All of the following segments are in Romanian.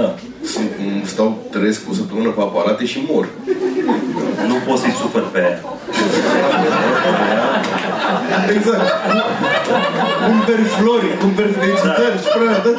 Da. Sunt, stau, trăiesc o săptămână pe aparate și mor. Nu poți să-i supăr pe aia. Exact. Cumperi flori, cumperi felicitări și până dă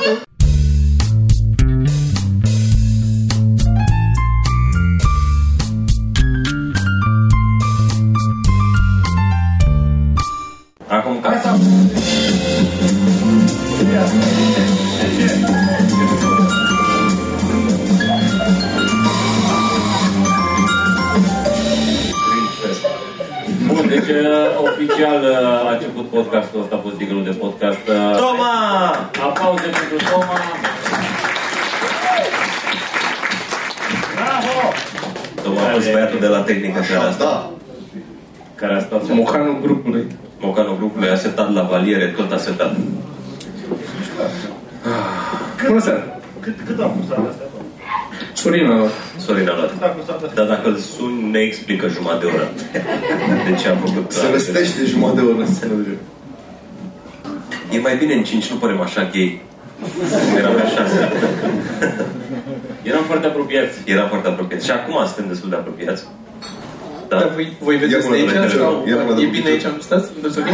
am făcut... Se răstește jumătate de oră. E mai bine în 5, nu părem așa gay. Eram pe 6. Eram foarte apropiați. Eram foarte apropiați. Și acum suntem destul de apropiați. Da? Dar voi, voi vedeți Ia-mă de la aici? telefon. Sau Ia-mă la e telefon. bine aici unde stați? Sunteți ok?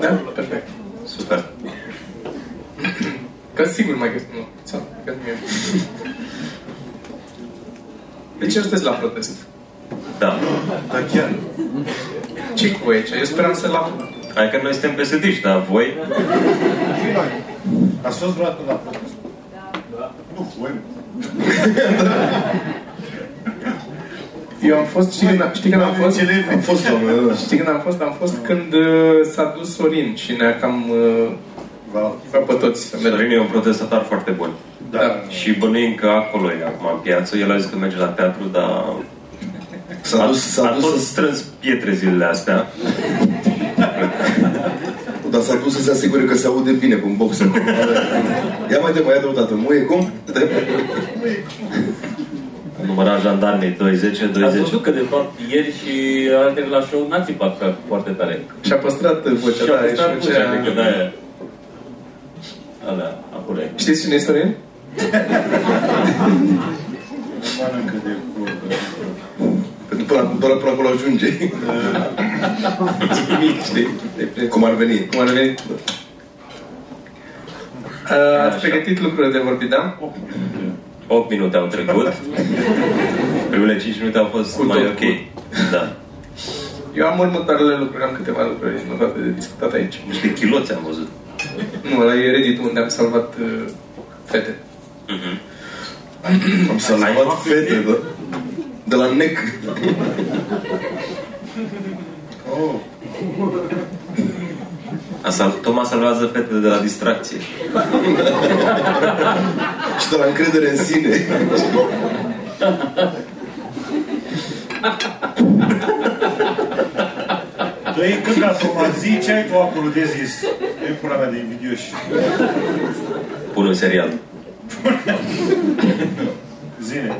Da? Perfect. Super. Că sigur mai găsim. Nu, sau, că nu e. De ce sunteți la protest? Da. Da, chiar. Ce cu voi aici? Eu speram să la... Adică noi suntem psd dar voi... Și noi. Ați fost vreodată la protest? Nu, voi nu. Eu am fost, știi când, știi când am fost? Am fost la un moment dat. Știi când am fost? Am fost când uh, s-a dus Sorin și ne-a cam uh, Da. pe toți să mergem. Sorin e un protestatar foarte bun. Da. Și bănuim că acolo e acum în piață. El a zis că merge la teatru, dar S-a dus, s-a a dus, tot să, strâns pietre zilele astea. dar s-a dus să se asigure că se aude bine cu un box acolo. Ia mai de mai ia o dată. Muie cum? Număra jandarmii 210, Ați 210. văzut că, de fapt, ieri și altele la show n-a țipat ca- foarte tare. Și-a păstrat vocea, Și a da, păstrat și vocea, vocea... adică de-aia. Alea, acolo e. Știți cine e Sorin? Mănâncă de curvă. Pentru până, până, până acolo ajunge. Mic, știi? De Cum ar veni. Cum ar veni? Uh, ați pregătit lucruri de vorbit, da? 8 minute au trecut. Primele 5 minute au fost Cu mai tot, ok. Da. Eu am următoarele lucruri, am câteva lucruri notate de discutat aici. Niște chiloți am văzut. Nu, ăla e Reddit unde am salvat uh, fete. Mhm. Am salvat fete, da. De la nec. Oh, A sal- Toma salvează fetele de la distracție. Și de la încredere în sine. Dă-i căcatul la zi, ce ai tu acolo de zis? E pula mea de invidioși. Pun un serial. Zine.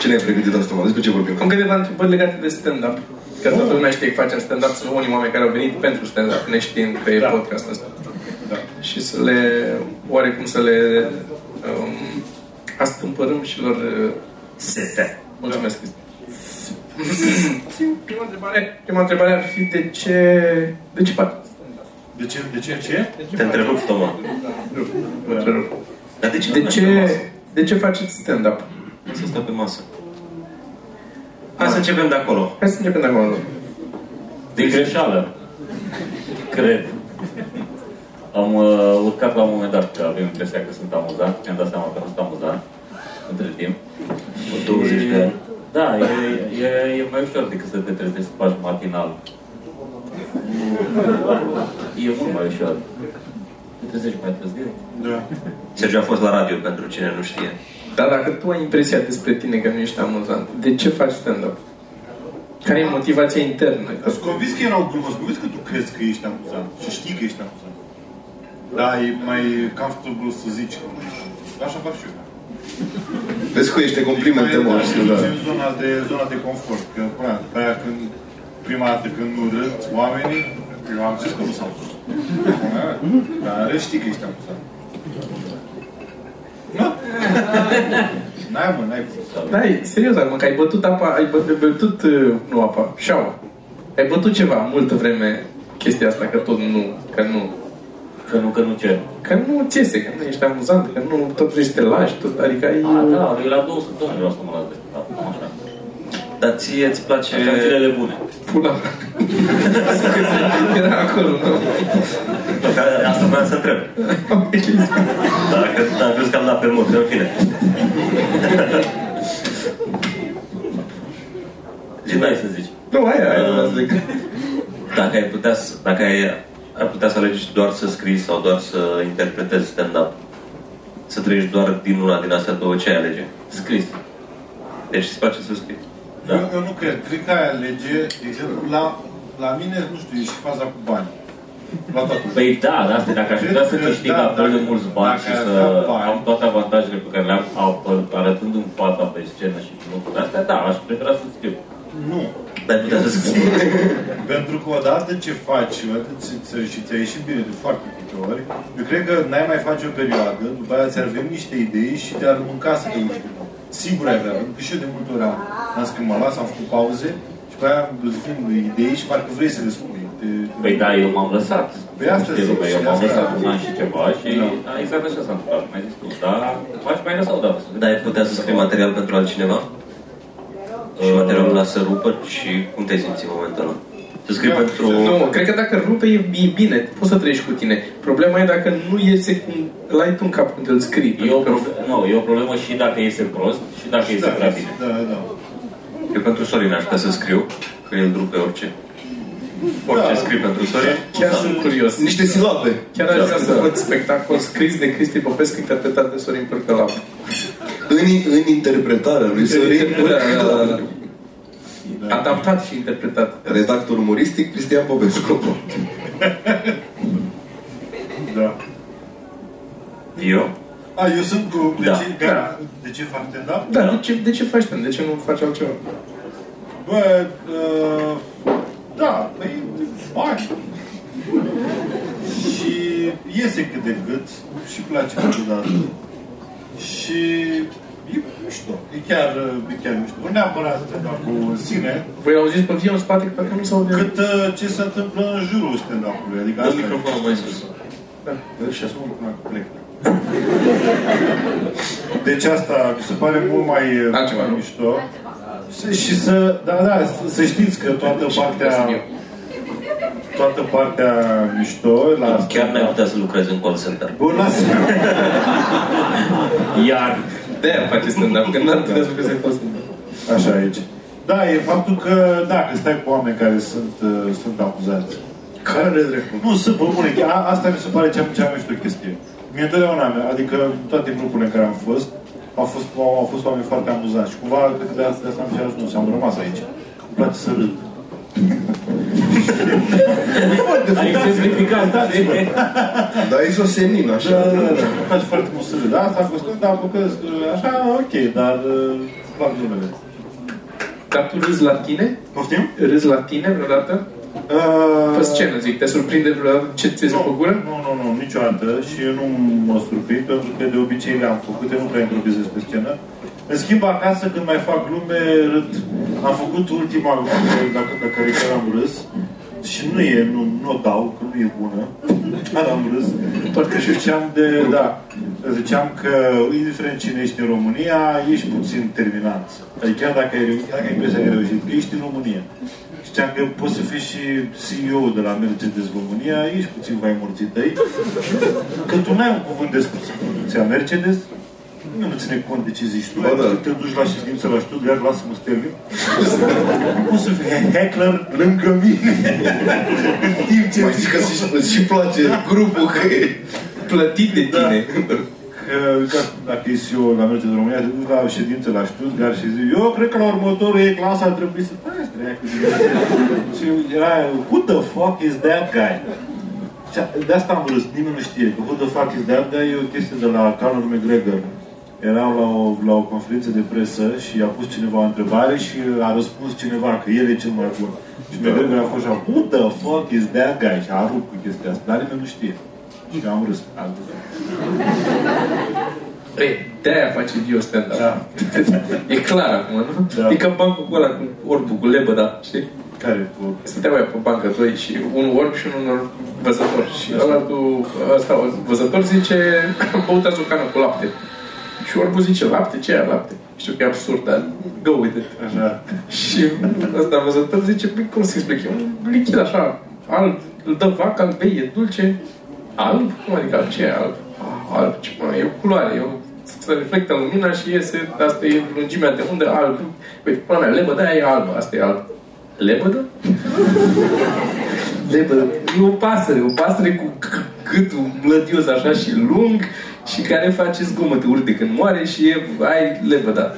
Cine ai pregătit asta, mă? Despre ce vorbim? Am câteva întrebări legate de stand-up. Că toată lumea știe că facem stand-up, sunt unii oameni care au venit pentru stand-up, neștiind că e Da. podcastul ăsta. Da. Și să le, oarecum să le um, astâmpărăm și lor uh, Sete. Mulțumesc. prima, întrebare, prima întrebare ar fi de ce... De ce faci? De ce? De ce? Ce? Te întrerup, Toma. Mă întrerup. Dar de ce De nu mergi pe masă? ce, de ce faceți stand-up? Să stau pe masă. Hai să începem de acolo. Hai să începem de acolo. Din greșeală. Cred. Am uh, urcat la un moment dat că avem impresia că sunt amuzant. Mi-am dat seama că nu sunt amuzant. Între timp. Cu 20 de ani. Da, e, e, e mai ușor decât să te trezești să faci matinal. E mult mai ușor. Te trezești mai târziu. Da. Sergiu a fost la radio, pentru cine nu știe. Dar dacă tu ai impresia despre tine că nu ești amuzant, de ce faci stand-up? Care e motivația internă? Sunt convins că era o glumă, sunt convins că tu crezi că ești amuzant și știi că ești amuzant. Da, e mai comfortable să zici că nu ești amuzant. Așa fac și eu. Vezi că ești complimente, mă, Da, știu, da. în zona de, zona de confort. Că, până, după aia, când, prima dată când nu râd oamenii, eu am zis că nu s-au fost. Dar știi că ești amuzant. Da? N-ai, mă, n-ai cum. Da, e serios acum, că ai bătut apa, ai bătut, bătut uh, nu apa, șaua. Ai bătut ceva multă vreme chestia asta, că tot nu, că nu, Că nu, că nu ce. că nu ți iese, că nu ești amuzant, că nu tot vrei să te lași, tot, adică ai... A, da, e la două săptămâni vreau să mă las de da, așa. Dar ție îți place... Așa zilele bune. Pula mea. Era acolo, nu? Că Asta vreau să întreb. Dacă, dacă crezi că am dat pe mult, în fine. Ce mai să zici? Nu, aia, aia, vreau să zic. Dacă ai putea să, dacă ai, ai putea să alegi doar să scrii sau doar să interpretezi stand-up, să trăiești doar din una din astea două, ce ai alege? Scris. Deci îți place să scrii. Da. Eu, eu nu cred. Cred că aia lege, de exemplu, la, la mine, nu știu, e și faza cu bani. La toată. Păi da, dar asta, dacă aș putea să Cred că câștig da, atât de dacă- mulți bani dacă și ai să avea bani. am toate avantajele pe care le-am au- arătând în fața pe scenă și cu lucrurile astea, da, aș prefera să scriu. Nu. Dar ai putea să scrii. Pentru că odată ce faci, odată ce, ți- și ți-a ieșit bine de foarte multe ori, eu cred că n-ai mai face o perioadă, după aia ți-ar veni niște idei și te-ar mânca să te uiți din nou. Sigur ai avea, pentru că și eu de multe ori am, am scris, mă las, am făcut pauze și pe aia vin idei și parcă vrei să le spui. Te, Păi da, eu m-am lăsat. Păi asta Știi, zic, lumea, eu și m-am asta- lăsat un an și ceva și Da. da. exact așa s-a întâmplat, cum ai zis tu. Dar faci mai lăsat odată. Dar ai putea să scrii material pentru altcineva? Și materialul ăla să rupă și cum te simți în momentul ăla? Să scrii pentru... Nu, cred că dacă rupe e, e bine, poți să trăiești cu tine. Problema e dacă nu iese cum îl ai tu în cap când îl scrii. E o, Pentru că- problemă, nu, e o problemă și dacă iese prost și dacă iese da, prea bine. da, da. Eu pentru Sorin aș putea să scriu, că el rupe orice. Orice Da. scrii pentru Sorin. Chiar sunt curios. Niște silabe. Chiar aș vrea să văd spectacol scris de Cristi Popescu interpretat de Sorin Pârcălav. În, în interpretarea lui Sorin Da, da, da, da. Adaptat și interpretat. Redactor umoristic Cristian Popescu. da. Eu? A, eu sunt cu... De, Da. ce, de, de ce fac stand-up? Da, de ce, de ce faci stand? De ce nu faci altceva? Bă, uh, da, păi, bani. și iese cât de cât și place câteodată. Și e mișto. E chiar, e chiar mișto. Nu neapărat stand-up-ul în sine, Voi auziți pe vie în spate că parcă nu s aude. cât uh, ce se întâmplă în jurul stand-up-ului. Adică Dă asta e. microfonul mai sus. Și ascult până că plec. Deci asta mi se pare mult mai Altceva, nu? mișto. Și, și să, da, da, să- să știți că toată partea, toată partea mișto la Chiar n-ai putea să lucrezi în call center. Bun, lasă. Iar De-aia face stand-up, că n-ar putea să fie stand-up. Așa aici. Da, e faptul că, da, că stai cu oameni care sunt, uh, sunt amuzați. Care are dreptul? Nu, sunt pe bune. A- Asta mi se pare cea, cea mai mișto chestie. Mie întotdeauna, adică în toate grupurile în care am fost, au fost, au, au fost oameni foarte amuzați. Și cumva, cred că de asta, de asta am și ajuns, am rămas aici. Îmi place să râd. ai exemplificat, da? Dar e o senin, așa. Da, da, da. Îmi place foarte mult să râd. Da, asta a fost, da, că așa, ok, dar uh, îmi plac numele. Dar tu râzi la tine? Poftim? Râzi la tine vreodată? Uh, Pe scenă, zic, te surprinde vreodată ce ți iese pe gură? Nu, nu, nu, niciodată și eu nu mă surprind pentru că de obicei le-am făcut, eu nu prea improvizez pe scenă. În schimb, acasă, când mai fac glume, râd. Am făcut ultima glumă dacă, de care chiar am râs și nu e, nu, nu o dau, că nu e bună, dar am râs. Pentru că și ziceam de, da, ziceam că, indiferent cine ești în România, ești puțin terminat. Adică chiar dacă ai, chiar dacă ai impresia că ai reușit, că ești în România. Știam că poți să fii și CEO de la Mercedes România, ești puțin mai morții tăi, că tu n-ai un cuvânt despre producția Mercedes, nu nu ține cont de ce zici tu, Ba da. da. te duci la ședință la Stuttgart, lasă-mă să termin. Cum să fie heckler lângă mine? În timp ce Mai zici că și, îți și place grupul că e... Plătit de tine. că, că dacă e CEO la Mercedes România, te duci la ședință la Stuttgart și zici, eu cred că la următorul e clasa ar trebui să faci treacă. Și era, who the fuck is that guy? Și de asta am râs, nimeni nu știe. Că who the fuck is that guy e o chestie de la Conor McGregor. Eram la o, la o conferință de presă și a pus cineva o întrebare și a răspuns cineva că el e cel mai bun. Și McGregor a fost așa, who the fuck is that guy? Și a rupt cu chestia asta, dar nimeni nu știe. Și am râs. Am râs. E, de-aia face Dio stand-up. Da. e clar acum, nu? Da. E ca bancul cu ăla cu orbul, cu lebă, da, știi? Care cu... Stăteau aia pe bancă doi și unul orb și unul văzător. Și ăla cu ăsta, văzător zice, am băut azi o cană cu lapte. Și orbul zice, lapte? Ce e lapte? Știu că e absurd, dar go with it. Așa. Și ăsta văzător zice, păi cum să explic? E un lichid așa, alb, îl dă vaca, îl bei, e dulce. Alb? Cum adică alb? Ce e alb? Ah, alb, ce mă, e o culoare, e o, se reflectă lumina și iese, asta e lungimea de undă, alb. Păi, până mea, lebăda aia e albă, asta e alb. Lebădă? Lebădă. E o pasăre, o pasăre cu g- gâtul mlădios așa și lung și care face zgomote urâte când moare și e, ai lebăda.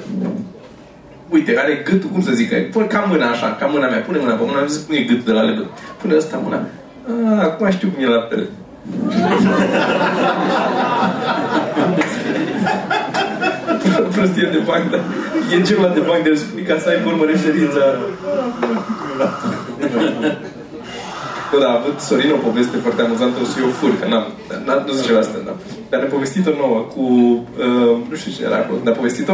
Uite, are gâtul, cum să zic, pune ca mâna așa, ca mâna mea, pune mâna pe mâna mea, zic, cum e gâtul de la lebădă. Pune ăsta mâna. Ah, acum știu cum e la pele. Prostie de banc, dar e genul ăla de banc de îl spui ca să ai pe urmă referința. Bă, da, a avut Sorin o poveste foarte amuzantă, o să eu fur, că n-am, n-am nu zice asta, da. Dar ne-a povestit-o nouă cu, uh, nu știu ce era acolo, ne-a povestit-o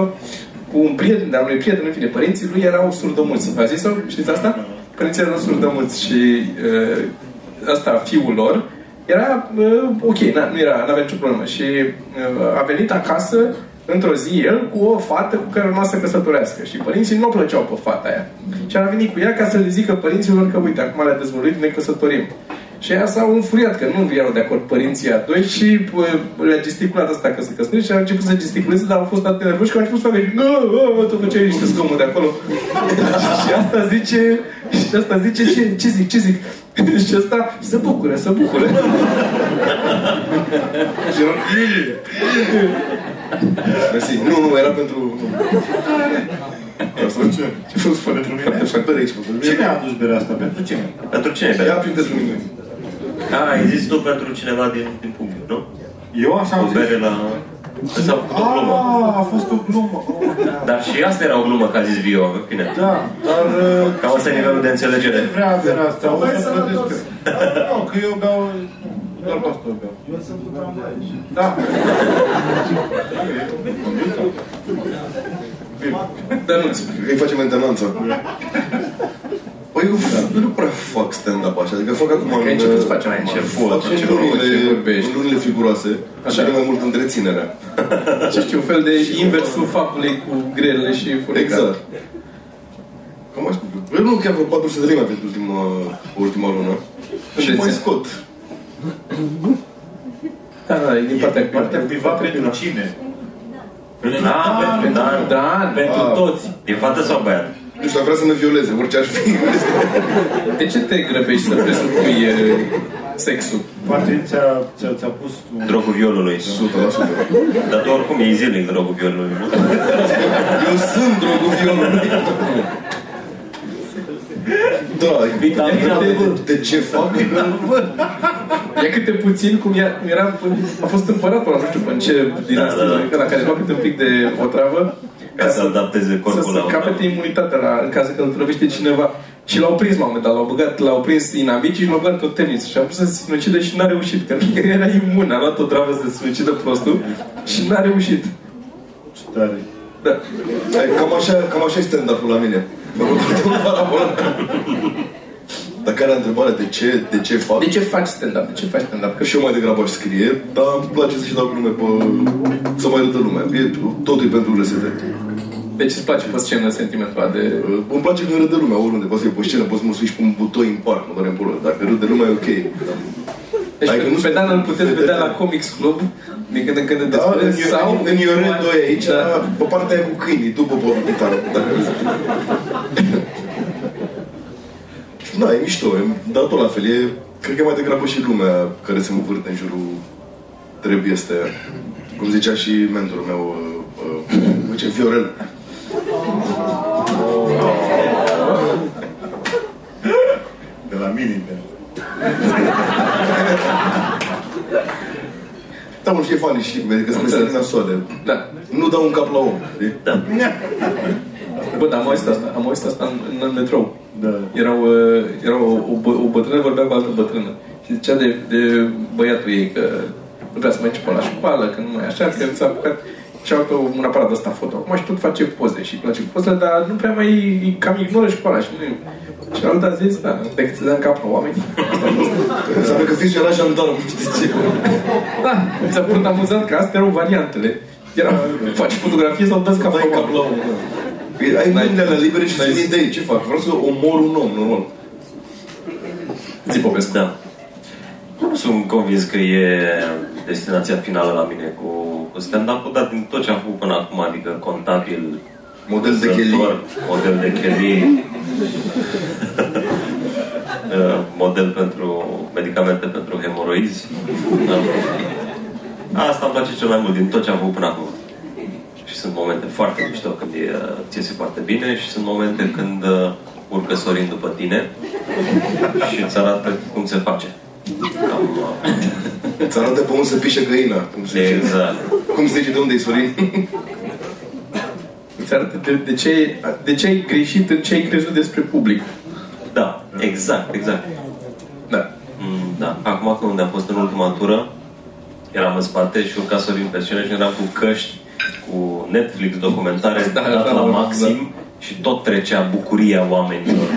cu un prieten, dar unui prieten, în fine, părinții lui erau surdomuți. V-a zis-o? Știți asta? Părinții erau surdomuți și uh, asta, fiul lor, era uh, ok, n- nu era, n-avea nicio problemă. Și uh, a venit acasă într-o zi el cu o fată cu care urma să căsătorească. Și părinții nu o plăceau pe fata aia. Și a venit cu ea ca să le zică părinților că, uite, acum le-a dezvăluit, ne căsătorim. Și aia s-au înfuriat că nu erau de acord părinții a doi și pă, le-a gesticulat asta că se căsătorește și a început să gesticuleze, dar au fost atât de nervoși că au început să facă "Gă, gă", tot făceai niște zgomot de acolo. și asta zice, și asta zice, ce, ce zic, ce zic? și asta se bucură, se bucură. și eu, Mersi. Nu, nu, era pentru... Asta ce? Ce a fost foarte foarte foarte aici, pentru mine. Cine a adus berea asta? Pentru cine? Pentru cine? Ia prindeți lumini. A, ai zis tu pentru cineva din, din public, nu? Eu așa am O zis? bere la... Ăsta a făcut o glumă. Ah, a fost o glumă. Oh, da. Dar și asta era o glumă, că a zis Vio, în fine. Da, dar... uh, Cam asta e nivelul de înțelegere. Ce vrea berea asta? O să plătesc. Nu, că eu beau... Doar pe asta o beau. Eu sunt cu tramvai. Da. Dănuț. Îi facem mentenanță. Păi eu nu prea fac stand-up așa, adică fac acum Că ai început să faci mai încet, fac și în ce lunile, vorbești. în lunile figuroase, Așa. așa mai mult întreținerea. Ce știu, un fel de inversul faptului cu grele și furica. Exact. Cam așa. Eu nu chiar vreo 400 de lei mai pentru ultima, ultima lună. Și Unde mai ți- scot. Da, da, e din partea Partea privat pentru cine? Da, pentru, da, Dan, Pentru Ah. toți. E fată sau băiat? Nu știu, dar vrea să mă violeze, orice ar fi. de ce te grăbești să presupui e, sexul? Poate ți-a, ți-a, ți-a pus un... Drogul violului. 100%. Dar tu oricum e zilnic drogul violului, nu? Eu sunt drogul violului. Da, Vitamina de, B. de ce fac? E câte puțin cum, era, cum era, a fost împăratul ăla, nu știu în ce din Da, asta, da, da. la care lua câte un pic de otravă, Ca să adapteze să corpul se la capete imunitatea la, în caz că îl trăvește cineva. Și l-au prins la un moment dat, l-au băgat, l-au prins inamicii și l-au băgat tot temniță. Și a vrut să se sinucide și n-a reușit, că era imun, a luat o travă să se sinucidă prostul și n-a reușit. Ce tare. Da. Cam așa, cam așa e stand-up-ul la mine. Mă rog, un parabolă. Dar care a întrebare de ce, de ce fac? De ce faci stand-up? De ce faci stand-up? Că Că și eu mai degrabă aș scrie, dar îmi place să și dau glume pe... să mai râdă lumea. E, totul e pentru râsete. Deci îți place pe scenă sentimentul ăla de... Uh, Îmi place când râde lumea oriunde. Poți să fie pe scenă, poți să mă suși și pe un butoi în parc, nu doar în pulă. Dacă râde lumea, e ok. Deci Adică pe, nu pe se- Dan îl puteți se vedea vede. la Comics Club din când în când în Da, în, despre sau... în Ioret 2 aici, Da. pe partea aia cu câinii, după podul gitară, dacă vreți. Da, e mișto, e, dar tot la fel, e, cred că e mai degrabă și lumea care se mă vârte în jurul trebuie este, cum zicea și mentorul meu, uh, uh, ce Viorel. De la mine. de- Da, mă, și e funny și că se meseria nasoale. Da. Nu dau un cap la om, știi? Bă, dar am auzit asta, am auzit asta în, în, în metrou. Da. Erau, uh, erau o, o, bă- o bătrână vorbea cu altă bătrână. Și zicea de, de băiatul ei că nu vrea să mai înceapă la școală, că nu mai așa, că s-a apucat. Și au un aparat ăsta foto. Acum și tot face poze și îi place pozele, dar nu prea mai cam ignoră școala și nu și alta a zis, da, decât să dea în cap la oameni. Asta a fost. Înseamnă că fiți era jandarm, știi ce? Da, mi s-a părut amuzant că astea erau variantele. Era, faci fotografie sau dă cap Dai la cap oameni. la om. da. Ai mâinile alea libere și îți vin idei. Ce fac? Vreau să omor un om, normal. Zi Popescu. Da. Nu sunt convins că e destinația finală la mine cu, cu stand-up-ul, dar din tot ce am făcut până acum, adică contabil, Model de Kelly. vânzător, model de Kelly, uh, model pentru medicamente pentru hemoroizi. Da. Asta îmi place cel mai mult din tot ce am făcut până acum. Și sunt momente foarte mișto când e, uh, ți iese foarte bine și sunt momente când uh, urcă Sorin după tine și îți arată cum se face. Cam, uh, Îți arată pe unde să pișe găina. Cum se zice. exact. Cum se zice de unde e Sorin? Îți arată de, de, ce, de ce ai greșit în ce ai crezut despre public. Da, exact, exact. Da. Mm, Da. Acum când am fost în ultima tură, eram în spate și urca Sorin pe scenă și eram cu căști, cu Netflix, documentare Da, da, dat da, la da. Maxim și tot trecea bucuria oamenilor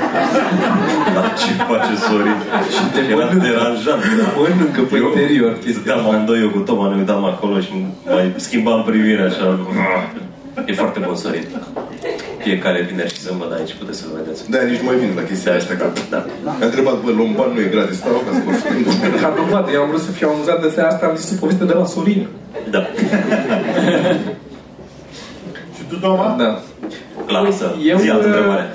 la ce face Sorin. Și te era mănâncă. deranjant. Da. Mănâncă pe interior chestia Stăteam asta. amândoi eu cu Toma, ne uitam acolo și mai schimbam privirea așa. E foarte bun Sorin. Fiecare vineri și sâmbătă aici puteți să-l vedeți. Da, nici nu mai vin la chestia asta. Că... Da. Mi-a întrebat, bă, luăm bani, nu e gratis. Stau ca să vă spun. Ca dovadă, eu am vrut să fiu amuzat de seara asta, am zis o poveste de la Sorin. Da. Și tu, Toma? Da. Lasă. Eu, Zi altă uh, întrebare.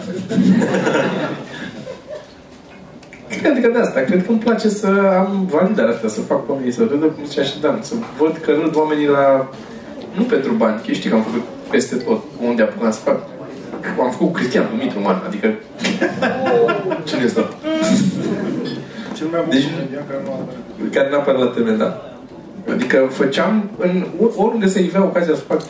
Cred că de asta. Cred că îmi place să am validarea asta, să fac oamenii să râdă, cum zicea și Dan, să văd că râd oamenii la... Nu pentru bani, că știi că am făcut peste tot, unde apucam să fac. Am făcut cu Cristian Dumitru, man, adică... Cine e ăsta? Cel mai bun Deci- comedian care nu a apărut. care n-a apărut la TV, da. Adică făceam, în, oriunde se ivea ocazia să fac,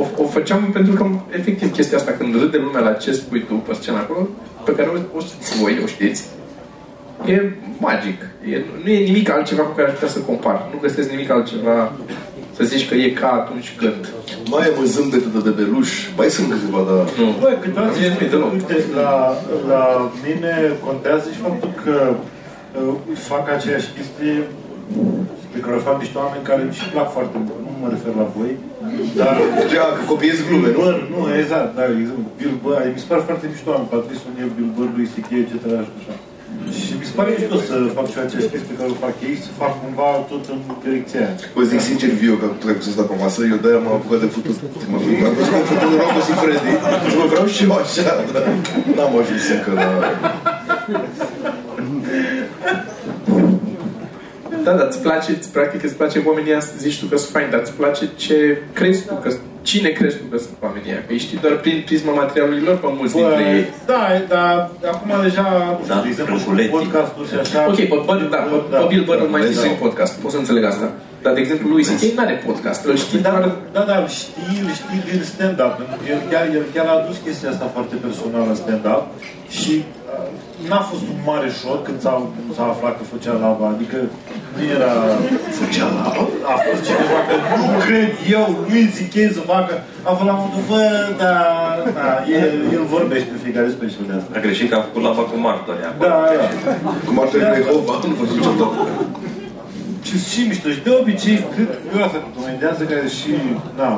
o, o făceam pentru că, efectiv, chestia asta, când râde lumea la ce spui tu pe scenă acolo, pe care o, o știți voi, o știți, e magic. E, nu e nimic altceva cu care aș putea să compar. Nu găsesc nimic altceva să zici că e ca atunci când. Mai e mă zâmbete de bebeluș. Mai sunt câteva, dar... Nu. Băi, câteodată Mie nu-i deloc. Uite, la, la mine contează și faptul că uh, fac aceeași chestie pe care o fac niște oameni care îmi și plac foarte mult. Nu mă refer la voi, dar... Deja, că copiezi glume, nu? Bă, nu, exact, da, exemplu, Bill Burr, mi se pare foarte mișto, am Patrice O'Neill, Bill Burr, lui C.K., etc. și așa. Și mi se pare mișto să fac și eu aceeași chestie pe care o fac ei, să fac cumva tot în direcția aia. Vă zic sincer, Vio, că tu ai să stau pe masă, eu de-aia m-am apucat de futut. Mă am văzut cum futut Rocco și Freddy. Și mă vreau și eu așa, dar n-am ajuns încă la... Da, dar îți place, îți, practic îți place că oamenii ăia zici tu că sunt faini, dar îți place ce crezi tu, că cine crezi tu că sunt oamenii ăia? Că îi știi doar prin prisma materialului lor pe mulți dintre ei. da, dar acum deja, nu știu, Da, de exemplu, Crânculetii. cu podcasturi și așa. Ok, pe, pe, da, pe, pe Bill Burr îl mai știi Da. prin podcast, pot să înțeleg asta. Dar, de exemplu, lui C.K. n-are podcast, îl știi Da, doar... da, da, îl știi, îl știi din stand-up. pentru că El chiar, el chiar a adus chestia asta foarte personală în stand-up și uh, n-a fost un mare șoc când s-a, când s-a aflat că făcea lava. Adică nu era... Făcea lava? A fost cineva că nu cred eu, nu-i zic ei să facă. A fost la modul, bă, da, da, el, el vorbește pe fiecare special de asta. A greșit că am făcut lava cu martori acolo. Da, da. Cum ar trebui Jehova, nu vă zic niciodată. Și și mișto. Și de obicei, cred că eu asta comentează care și, na,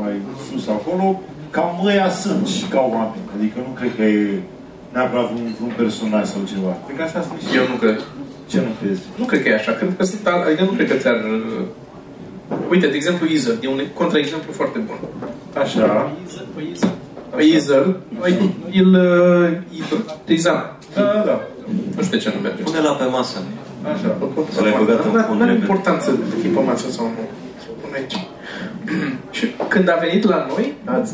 mai sus acolo, cam ăia sunt și ca oameni. Adică nu cred că e neapărat un, un personaj sau ceva. Cred că așa sunt niște... Eu nu cred. Ce nu crezi? Nu cred că e așa. Cred că sunt... al- Adică nu cred că ți-ar... uh, Uite, de exemplu, Easer. E un contraexemplu foarte bun. Așa. Easer, el uh, idolizam. Da, da, da. Nu știu de ce nu merge. Pune-la pe masă. Așa. Să le-ai băgat în Nu fund are repede. importanță fii pe masă sau nu. Să pun aici. Și când a venit la noi, ați,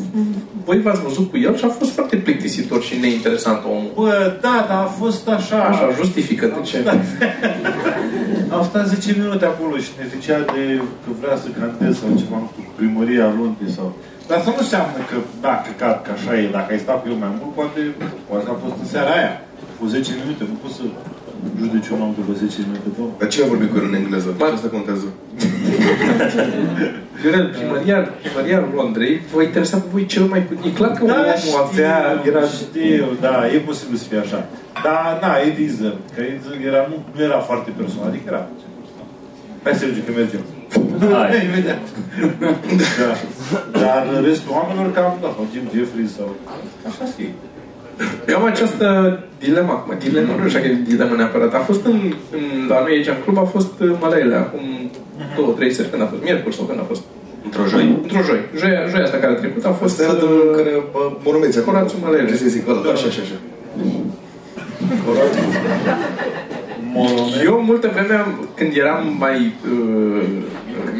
voi v-ați văzut cu el și a fost foarte plictisitor și neinteresant omul. Bă, da, dar a fost așa. Așa, justifică de ce. Da. Am stat 10 minute acolo și ne zicea de că vrea să cantez sau ceva, nu știu, cu primăria Lunte sau... Dar asta nu înseamnă că, da, căcat, că așa e, dacă ai stat cu el mai mult, poate, poate a fost în seara aia. Cu 10 minute, nu poți să... judeci un om după 10 minute, domnul. Dar cine a vorbit cu el în engleză? Ba- Asta contează. Viorel, primăria, primăria Londrei vă interesa pe voi cel mai puțin. E clar că omul avea... Era... știu, da, e posibil să fie așa. Dar, na, Ediză, că Ediză era, nu, nu era foarte personal, adică era... Hai, Sergiu, că mergem. Hai. Imediat. da. Dar restul oamenilor cam, da, sau Jim Jeffries sau... Așa să Eu am această dilemă acum. Dilemă, nu știu dacă e dilemă neapărat. A fost în, în la noi aici în club, a fost uh, Mălăile, acum două, trei seri, când a fost? Miercuri sau când a fost? Într-o joi. Într-o joi. Joia, joia asta care a trecut a fost... Asta era de uh, care bă, monumenți acolo. Horațiu Mălăile. Ce să zic, ăla, așa, așa, așa. Eu multă vreme, am- când eram mai uh,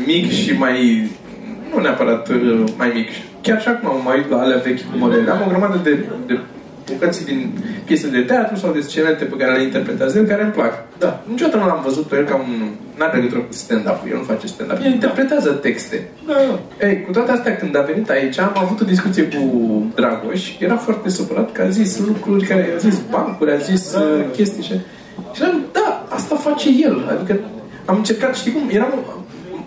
mic și mai... Nu neapărat uh, mai mic. Chiar și acum am mai uit la alea vechi cu Mălăile. Am o grămadă de, de bucăți din piese de teatru sau de scenete pe care le interpretează el, care îmi plac. Da. Niciodată nu l-am văzut pe el ca un... N-are legătură cu stand-up, el nu face stand-up. El interpretează texte. Da, da. Ei, cu toate astea, când a venit aici, am avut o discuție cu Dragoș. Era foarte supărat că a zis lucruri care a zis bancuri, a zis Da. uh, chestii și... Și am da, asta face el. Adică am încercat, știi cum, eram...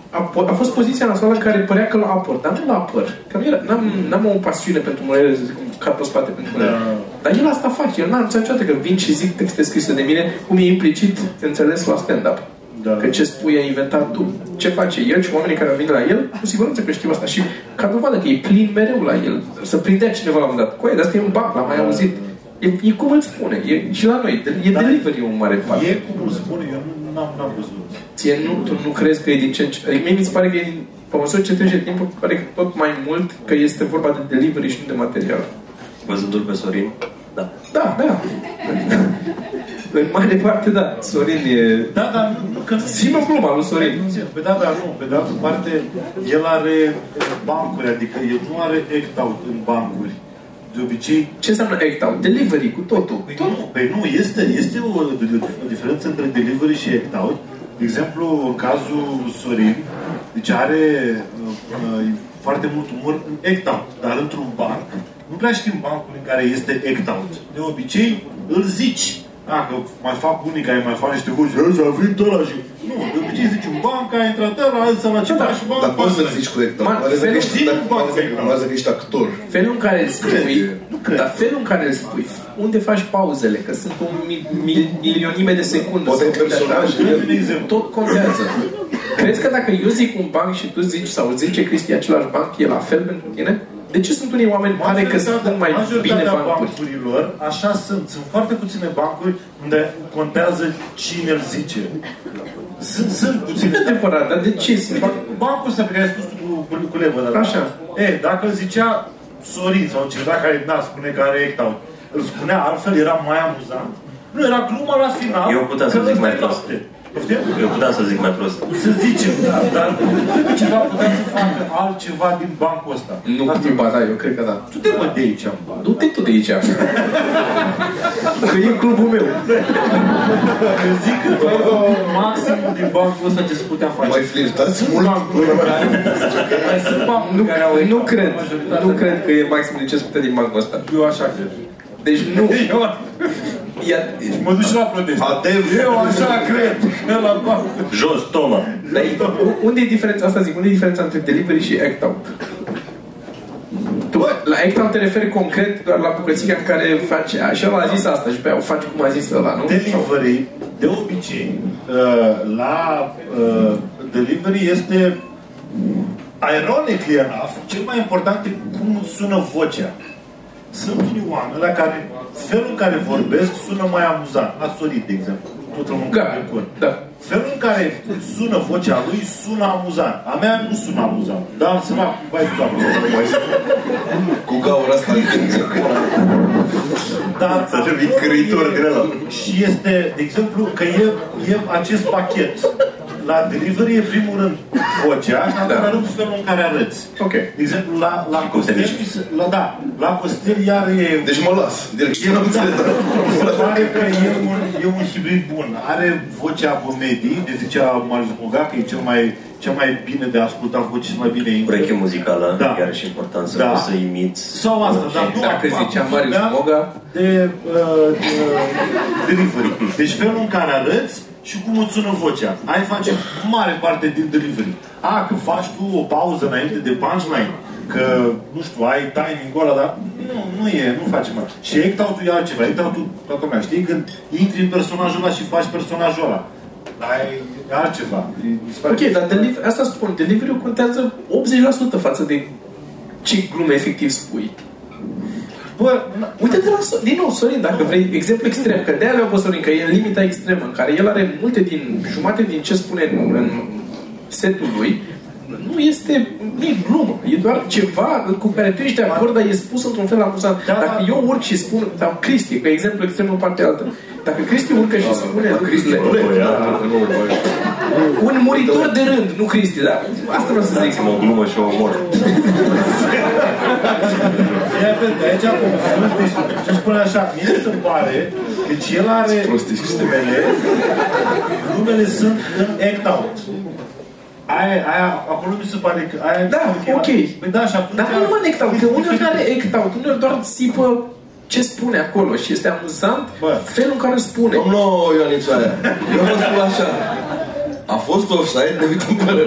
A, a fost poziția națională în care părea că l-a apăr, dar nu l-a apăr. Că nu era, n-am, n-am o pasiune pentru mărele, să zic, cum cap pe spate pentru mărele. Da. Dar el asta face, el n-a înțeles niciodată că vin și zic texte scrise de mine, cum e implicit înțeles la stand-up. Da. Că ce spui ai inventat tu. Ce face el și oamenii care vin la el, cu siguranță că știu asta. Și ca dovadă că e plin mereu la el. Să prindea cineva la un moment dat. Coaie, dar asta e un bac, l-am mai auzit. E, e cum îl spune. E, și la noi. E Da. delivery un mare parte. E cum îl spune, eu nu n-am, n-am văzut. Ție nu, tu nu crezi că e din ce în ce... Adică mie mi se pare că e din, pe măsură ce trece timpul, pare că tot mai mult că este vorba de delivery și nu de material. Văzându-l pe Sorin. Da. Da, da. În mare parte, da. Sorin e... Da, dar nu, nu că... Țin o glumă lui Sorin. Pe da, dar nu. Pe de altă parte, el are bancuri, adică el nu are act-out în bancuri. De obicei, Ce înseamnă act-out? Delivery cu totul. Păi nu, păi nu este, este o, o diferență între delivery și act-out. De exemplu, în cazul Sorin, deci are uh, uh, foarte mult umor în act-out, dar într-un banc, nu prea știm bancul în care este act-out. De obicei, îl zici. Dacă mai fac unii care mai fac niște voci, "Ăsta a venit ăla și... Nu, de obicei zici un banc, a intrat ăla, a zis la ceva Da, și banc. Dar poți să zici cu Hector. Man, Mai ales dacă felul- ești- dacă- Sigur, mai ales dacă ești actor. Felul în care îl spui, Nu cred. dar felul în care îl spui, unde faci pauzele, că sunt un mi- mi- milionime de secunde. Poate sau e personaj, de- Dă-mi un exemplu. Tot contează. Crezi că dacă eu zic un banc și tu zici, sau zice Cristi același banc, e la fel pentru tine? De ce sunt unii oameni pare că sunt mai bine majoritatea bancuri? bancurilor, așa sunt. Sunt foarte puține bancuri unde contează cine îl zice. Sunt, sunt puține. Nu e adevărat, dar de ce sunt? Bancul ăsta pe care ai spus tu cu, cu, cu levă de la- Așa. E, dacă îl zicea Sorin sau cineva care n-a spune că are act out, îl spunea altfel, era mai amuzant. Nu, era gluma la final. Eu puteam să că zic ăsta mai e prost. Lapte. Poftim? Eu puteam să zic mai prost. Să zicem, da, dar cineva putea să facă altceva din bancul ăsta. Nu, Asta- ba da, eu cred că da. Tu te mă de aici, mă. Du-te tu de aici. Că e clubul meu. Eu zic că maximul din bancul ăsta ce se putea face. Mai flirtați mult? Mai sunt bancuri Nu, care au nu act-out. cred. Majoritatea Nu cred că e maximul de ce spune din bancul ăsta. Eu așa cred. Deci nu. Eu, Ia, mă duc și la protest. Atev. Eu așa cred. că la banc. Jos, Toma! dar e- unde e diferența asta? Zic, unde e diferența între delivery și act-out? Tu, la act-out te referi concret doar la bucățica în care faci, așa a zis asta și pe aia o faci cum a zis ăla, nu? Delivery, de obicei, uh, la uh, delivery este ironically enough, cel mai important e cum sună vocea. Sunt unii oameni la care felul în care vorbesc sună mai amuzant. La Sorin, de exemplu. Tot rămân Da, de cur. da. Felul în care sună vocea lui sună amuzant. A mea nu sună amuzant. Dar am sunat cu bai doamne. Cu gaura asta. Dar Să devii cârăitor din ăla. Și este, de exemplu, că e, e acest pachet. La delivery e primul rând vocea și în al doilea rând felul în care arăți. Ok. De exemplu, la, la cum te Costel, miști. mi se- la, da, la Costel iar e... Deci mă las. Direct. Eu nu Da, înțeleg. mi se pare că e un, e un hibrid bun. Are vocea comedii, de zicea Marius Muga, că e cel mai cea mai bine de ascultat voce și mai bine intru. Ureche muzicală, Da. da. iarăși important să Da. poți să imiți. Sau asta, dar nu Dacă acum, zicea acum Marius vorbeam Moga, de, uh, de delivery. Deci felul în care arăți și cum îți sună vocea. Ai face mare parte din delivery. A, că faci tu o pauză înainte de punchline, că, nu știu, ai timing-ul ăla, dar nu, nu e, nu face mai. Și act-out-ul e altceva. Act-out-ul, toată lumea, știi? Când intri în personajul ăla și faci personajul ăla. Ai e altceva. E- mi se pare Ok, dar deliver, asta spun, delivery-ul contează 80% față de ce glume efectiv spui. Bă, na- Uite de la, So- din nou, Sorin, dacă vrei, exemplu extrem, că de-aia le-au pe Sorin, că e în limita extremă, în care el are multe din, jumate din ce spune în, în setul lui, nu este, nu e glumă, e doar ceva cu care tu ești de acord, dar e spus într-un fel amuzant. Da, Dacă da. eu urc și spun, sau Cristi, pe exemplu extrem în partea altă, dacă Cristi urcă și spune lucrurile, un muritor de rând, nu Cristi, da? Asta vreau să zic. Dați-mă o glumă și o omor. Ia vezi, aici confuzi, deci ce spune așa, mie mi se pare, deci el are Prostii și glumele, glumele sunt în act out. Aia, aia, acolo mi se pare că aia... Da, ok. Păi da, și atunci... Dar nu numai în act-out, că uneori nu are act-out, uneori doar țipă ce spune acolo și este amuzant Bă. felul în care spune. Domnul Ioanițoaia, eu vă spun așa. A fost offside, de uite în care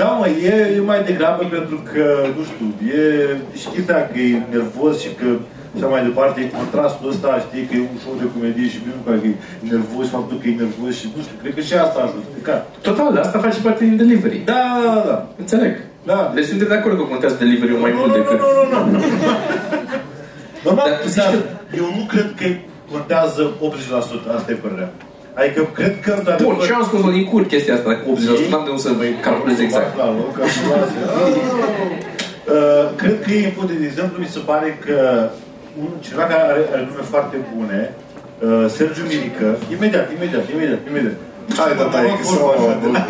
Da, mă, e, e mai degrabă pentru că, nu știu, e și chestia că e nervos și că și mai departe, e contrastul ăsta, știi, că e un show de comedie și bine, că e nervos, faptul că e nervos și nu știu, cred că și asta ajută. Ca. Total, asta face parte din delivery. Da, da, da. Înțeleg. Da. Deci suntem de acord că contează delivery-ul mai Nu, mult nu, decât... nu, nu, nu, nu. Normal, Dar tu zici contează. că- eu nu cred că contează 80%, asta e părerea. Adică cred că, într-adevăr, Bun, și eu am scos din cur chestia asta cu 80%, n-am de unde să calculez exact. La loc, calculație. Uh, Cred că e important, de exemplu, mi se pare că un, cineva care are, are nume foarte bune, uh, Sergiu Mirică, imediat, imediat, imediat, imediat. Hai, tata, e că Vorba s-o- așa de la-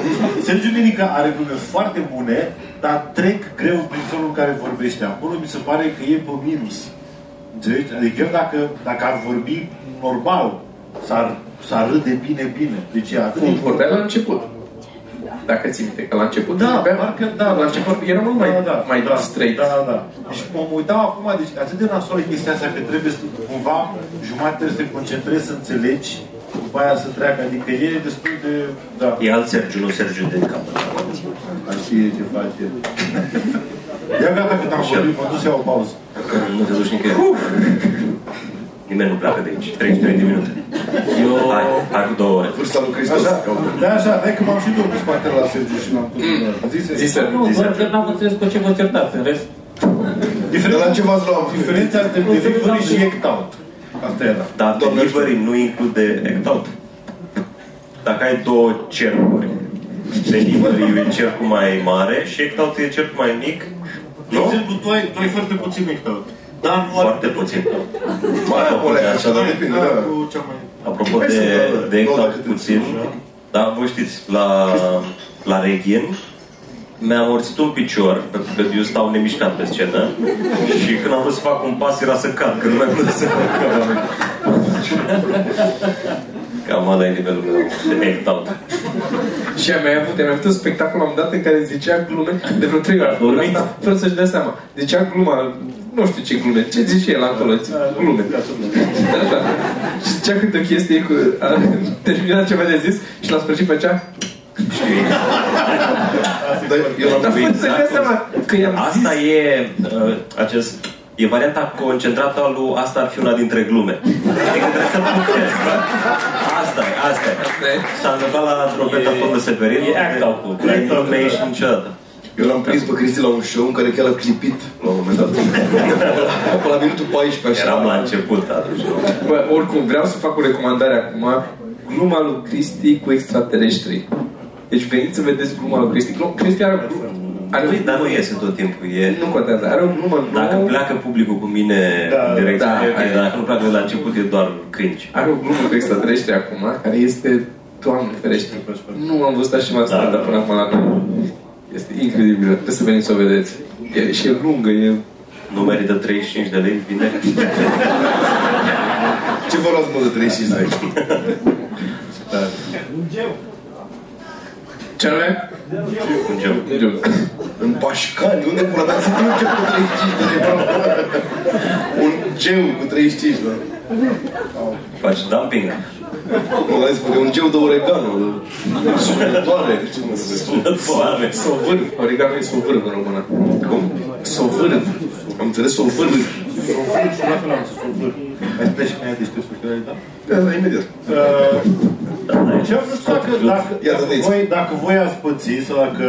Sergiu Mirică are nume foarte bune, dar trec greu prin felul în care vorbește. Acolo mi se pare că e pe minus. Înțelegi? Adică el dacă, dacă ar vorbi normal, s-ar, s-ar râde bine, bine. Deci e atât de Cum vorbea la început. Dacă ții minte, că la început da, vorbea, parcă da, la început era mult mai, mai da, straight. Da, da, da. Deci mă mă uitam acum, deci atât de nasol e chestia asta că trebuie să, cumva, jumătate trebuie să te concentrezi să înțelegi, după aia să treacă, adică e destul de, da, E alt Sergiu, nu Sergiu de cap. ar știe ce face el. Ia gata că am vorbit, mă duc să iau o pauză. Nu te duci nicăieri. Nimeni nu pleacă de aici. 33 de minute. Eu, Hai, hai cu două ore. Vârsta lui Hristos. Așa, da, așa, hai că m-am și dus în spatele la Sergiu și l-am tot. Zise, Zise, nu, doar că n-am înțeles cu ce vă certați. În rest, De la ce v-ați luat? Diferența între delivery și act out. Asta era. Dar Doamne delivery nu include act-out. Dacă ai două cercuri, delivery e cercul mai mare și act-out e cercul mai mic, De nu? exemplu, tu ai, tu ai foarte puțin act out. Da, nu Foarte puțin. Mai Apropo de olea, așa, asta, dar depinde, Da, da. cu cea mai... Apropo Hai de, să dau, de nu, act-out dacă te puțin, da, voi știți, la, la Reghin mi-a amorțit un picior, pentru că eu stau nemișcat pe scenă și când am vrut să fac un pas era să cad, că nu mai puteam să fac Cam ăla e nivelul meu de act-out. Și am mai avut, am mai avut un spectacol am dat în care zicea glume de vreo trei ori. Dormit? Asta, fără să-și dea seama. Zicea gluma, nu știu ce glume, ce zice el acolo, glume. Da, da. Și zicea câte o chestie cu... A terminat ceva de zis și l-a sfârșit pe cea. Dar eu l-am Dar fără să-și dea Exact. seama că i-am zis. Asta e uh, acest E varianta concentrată a lui Asta ar fi una dintre glume. Adică trebuie să puteți, da? Asta e, asta e. Asta e. S-a întâmplat la Drobeta E- Tonu Severin. e act-out-ul. La nu mai ieși niciodată. Eu l-am prins pe Cristi la un show în care chiar a clipit la un moment dat. Pe la minutul 14 așa. Eram la început atunci. Bă, oricum, vreau să fac o recomandare acum. Gluma lui Cristi cu extraterestri. Deci veniți să vedeți gluma lui Cristi. Glu- Cristi are o glumă. Are Nu, dar nu iese tot timpul. E... Nu contează. Are o glumă Dacă nouă. pleacă publicul cu mine Da, în direcția da, mea, ok, hai. dar dacă nu pleacă de la început, e doar cringe. Are o glumă cu extraterestri acum, care este, Doamne ferește, nu am văzut așa mai stand Da. până acum la noi. Este incredibil, trebuie să veniți să o vedeți. E, și e lungă, e... Nu merită 35 de lei, bine? Ce vă luați mă de 35 de lei? Ce anume? Un geu. În Pașcani, unde pula mea sunt un geu cu 35 de lei? Un geu cu 35, da. Faci dumping. Nu, mai spune, un geu de oregano. Sunătoare, ce mă să spun. Foame. Sovârv. Oregano e sovârv în română. Cum? Sovârv. Am înțeles o vârf. Sofâr și la fel am zis sofâr. Mai spune și mai ai despre socialitate? Da, da, imediat. Ce am vrut dacă, dacă, Iată, dacă, vezi. voi, dacă voi ați pățit sau dacă...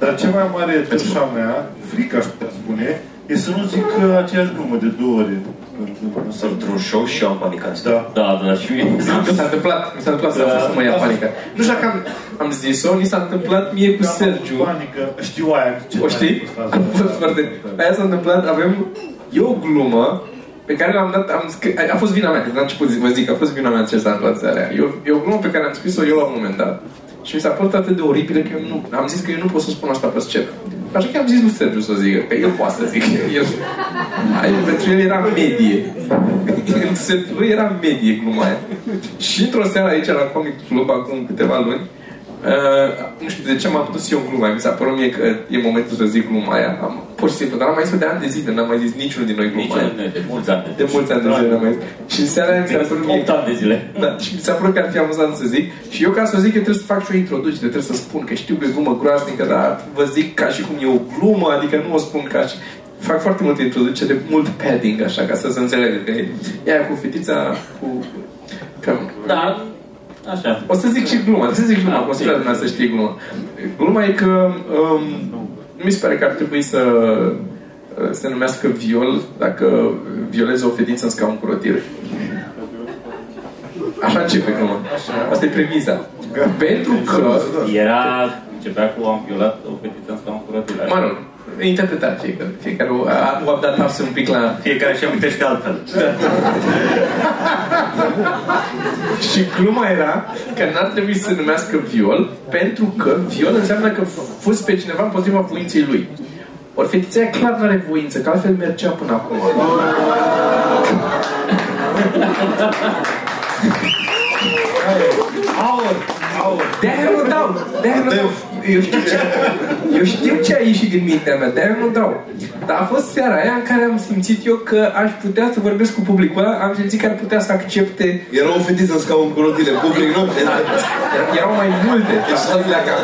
Dar cea mai mare târșa mea, frică aș putea spune, e să nu zic uh, aceeași glumă de două ori. În- în- în- Sunt într-un show și eu am panicat. Da. Da, da, și mie. Mi s-a întâmplat, mi s-a întâmplat să am fost să mă ia panică. Nu știu dacă am, am zis-o, mi s-a întâmplat mie cu Am avut Sergiu. Panică, știu aia. ce O știi? tare a fost Am faza. fost foarte... Aia s-a întâmplat, avem... E o glumă pe care l-am dat, am scris, a fost vina mea, când am început, zi- vă zic, a fost vina mea ce s-a întâmplat seara aia. E o, e o glumă pe care am scris-o eu la un moment dat. Și mi s-a părut atât de oribilă că eu nu, am zis că eu nu pot să spun asta pe scenă. Așa că am zis lui Sergiu să zică, că el poate să zică. El, Ai, pentru el era medie. În setul lui era medie gluma aia. Și într-o seară aici la Comic Club, acum câteva luni, Uh, nu știu de ce m-am pus eu în gluma aia. Mi s-a părut mie că e momentul să zic gluma aia. Am, pur și simplu, dar am mai zis de ani de zile, n-am mai zis niciunul din noi gluma aia. Nici de mulți ani. De mulți ani de zile n-am mai zis. Și în seara aia mi s-a părut mie 8 ani de zile. da, și mi s-a părut că ar fi amuzant să zic. Și eu ca să zic, eu trebuie să fac și o introducere, trebuie să spun că știu că e glumă groaznică, dar vă zic ca și cum e o glumă, adică nu o spun ca și... Fac foarte multe introducere, mult padding, așa, ca să se înțeleagă că e e aia cu fetița, cu... Că, Da, așa. o să zic și gluma, să zic gluma, o să vrea să știe gluma. Gluma e că um, nu mi se pare că ar trebui să uh, se numească viol dacă violezi o fetiță în scaun cu rotire. Așa începe gluma. Asta e premiza. Pentru că, Era, începea cu am violat o fetiță în scaun cu rotile. mă rog, interpretare fiecare. Fiecare o, a, o adaptat un pic la... Fiecare și amintește altfel. Și gluma era că n-ar trebui să se numească viol, pentru că viol înseamnă că fuzi pe cineva împotriva voinței lui. Ori fetița aia clar n-are voință, că altfel mergea până acum. Aur! Aur! De-aia nu dau! De-aia nu dau! Eu știu, ce, eu știu ce a ieșit din mintea mea, de-aia nu dau. Dar a fost seara aia în care am simțit eu că aș putea să vorbesc cu publicul ăla, am simțit că ar putea să accepte Era o fetiță în scaun cu rotile, public, nu? Erau mai multe, deci stați la cap.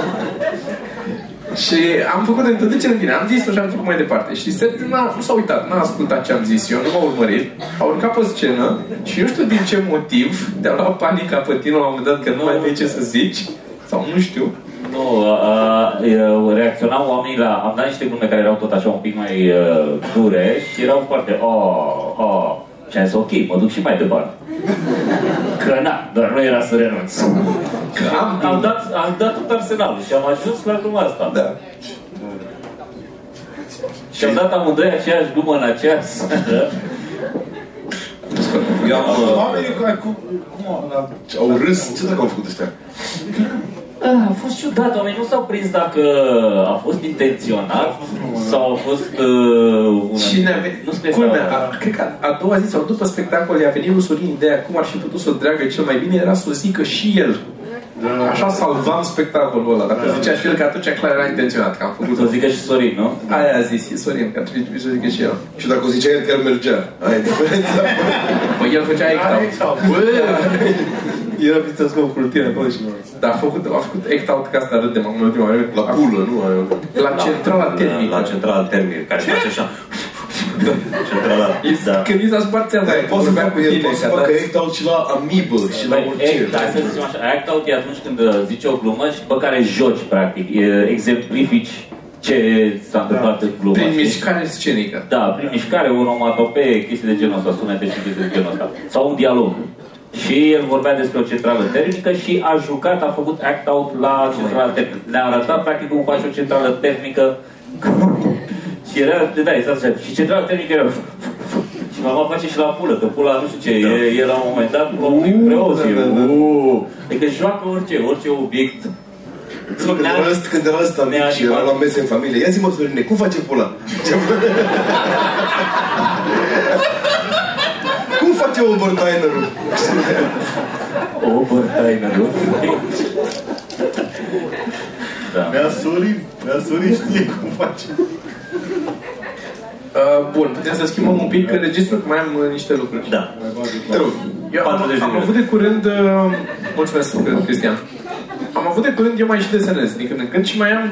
Și am făcut o introducere în bine, am zis-o și am trecut mai departe. Și Sergiu n-a, nu s-a uitat, n-a ascultat ce am zis eu, nu m-a urmărit. A urcat pe scenă și nu știu din ce motiv te-a luat panica pe tine la un moment dat că nu mai ai ce să zici. Sau nu știu. Nu, a, a, reacționau oamenii la... Am dat niște glume care erau tot așa un pic mai uh, dure și erau foarte... Oh, oh. Și am zis, ok, mă duc și mai departe. Că na, doar nu era să renunț. Că am, Am dat, am dat tot arsenalul și am ajuns la gluma asta. Da. Și am dat amândoi aceeași glumă în aceeași seară. Eu am... uh, Oamenii care cu... Cum au... la- Au râs. Ce dacă au făcut ăștia? Ah, A fost ciudat, oamenii nu s-au prins dacă a fost intenționat sau a fost uh, una... Și ne-a venit, Nu spre culmea, seara. a, cred că a, a doua zi sau după spectacol i-a venit lui Sorin ideea cum ar fi putut să o dreagă cel mai bine era să o zică și el. Așa salvam spectacolul ăla. Dacă zicea și el că atunci clar era intenționat că am făcut Să zică și Sorin, nu? Aia a zis Sorin, că atunci trebuie să zică și el. Și dacă o zicea el, chiar mergea. Aia e diferența. Păi el făcea Are act-out. act-out. Bă, el a să scop cu tine acolo și Dar a făcut, a făcut act-out ca asta râdem acum în ultima vreme. La pulă, nu? Aia. La centrala termică. La centrala termică, care face așa. Centrala, da. Când i s-a spart țeava, Da, poți să vorbea facă cu el, tine, poți să și-a facă dat- act-out și la amibă și la Păi, orice. act, hai să zicem așa, act-out e atunci când uh, zici o glumă și pe care joci, practic, e, exemplifici ce s-a întâmplat în glumă. Prin știi? mișcare scenică. Da, prin mișcare, onomatopee, chestii de genul ăsta, sunete și chestii de genul ăsta. Sau un dialog. Și el vorbea despre o centrală termică și a jucat, a făcut act-out la centrală termică. Ne-a arătat practic cum faci o centrală termică. Și era, da, exact așa. Și centrala termică era... Și mama face și la pulă, că pula nu știu ce, e, e la un moment dat un pic preos. da, e, da, da. uh, Adică joacă orice, orice obiect. Când era ăsta, când era ăsta mic și era la mese în familie, ia zi-mă, Sorine, cum face pula? Ce- cum face Obertainerul? O bărtaină, nu? Da. Mi-a Sorin, mi-a Sorin știe cum face. Uh, bun, putem să schimbăm un pic registrul, că mai am uh, niște lucruri. Da. Te rog. Eu am, 40 de am minute. avut de curând, uh, mulțumesc, Cristian, am avut de curând, eu mai și desenez din când în când și mai am,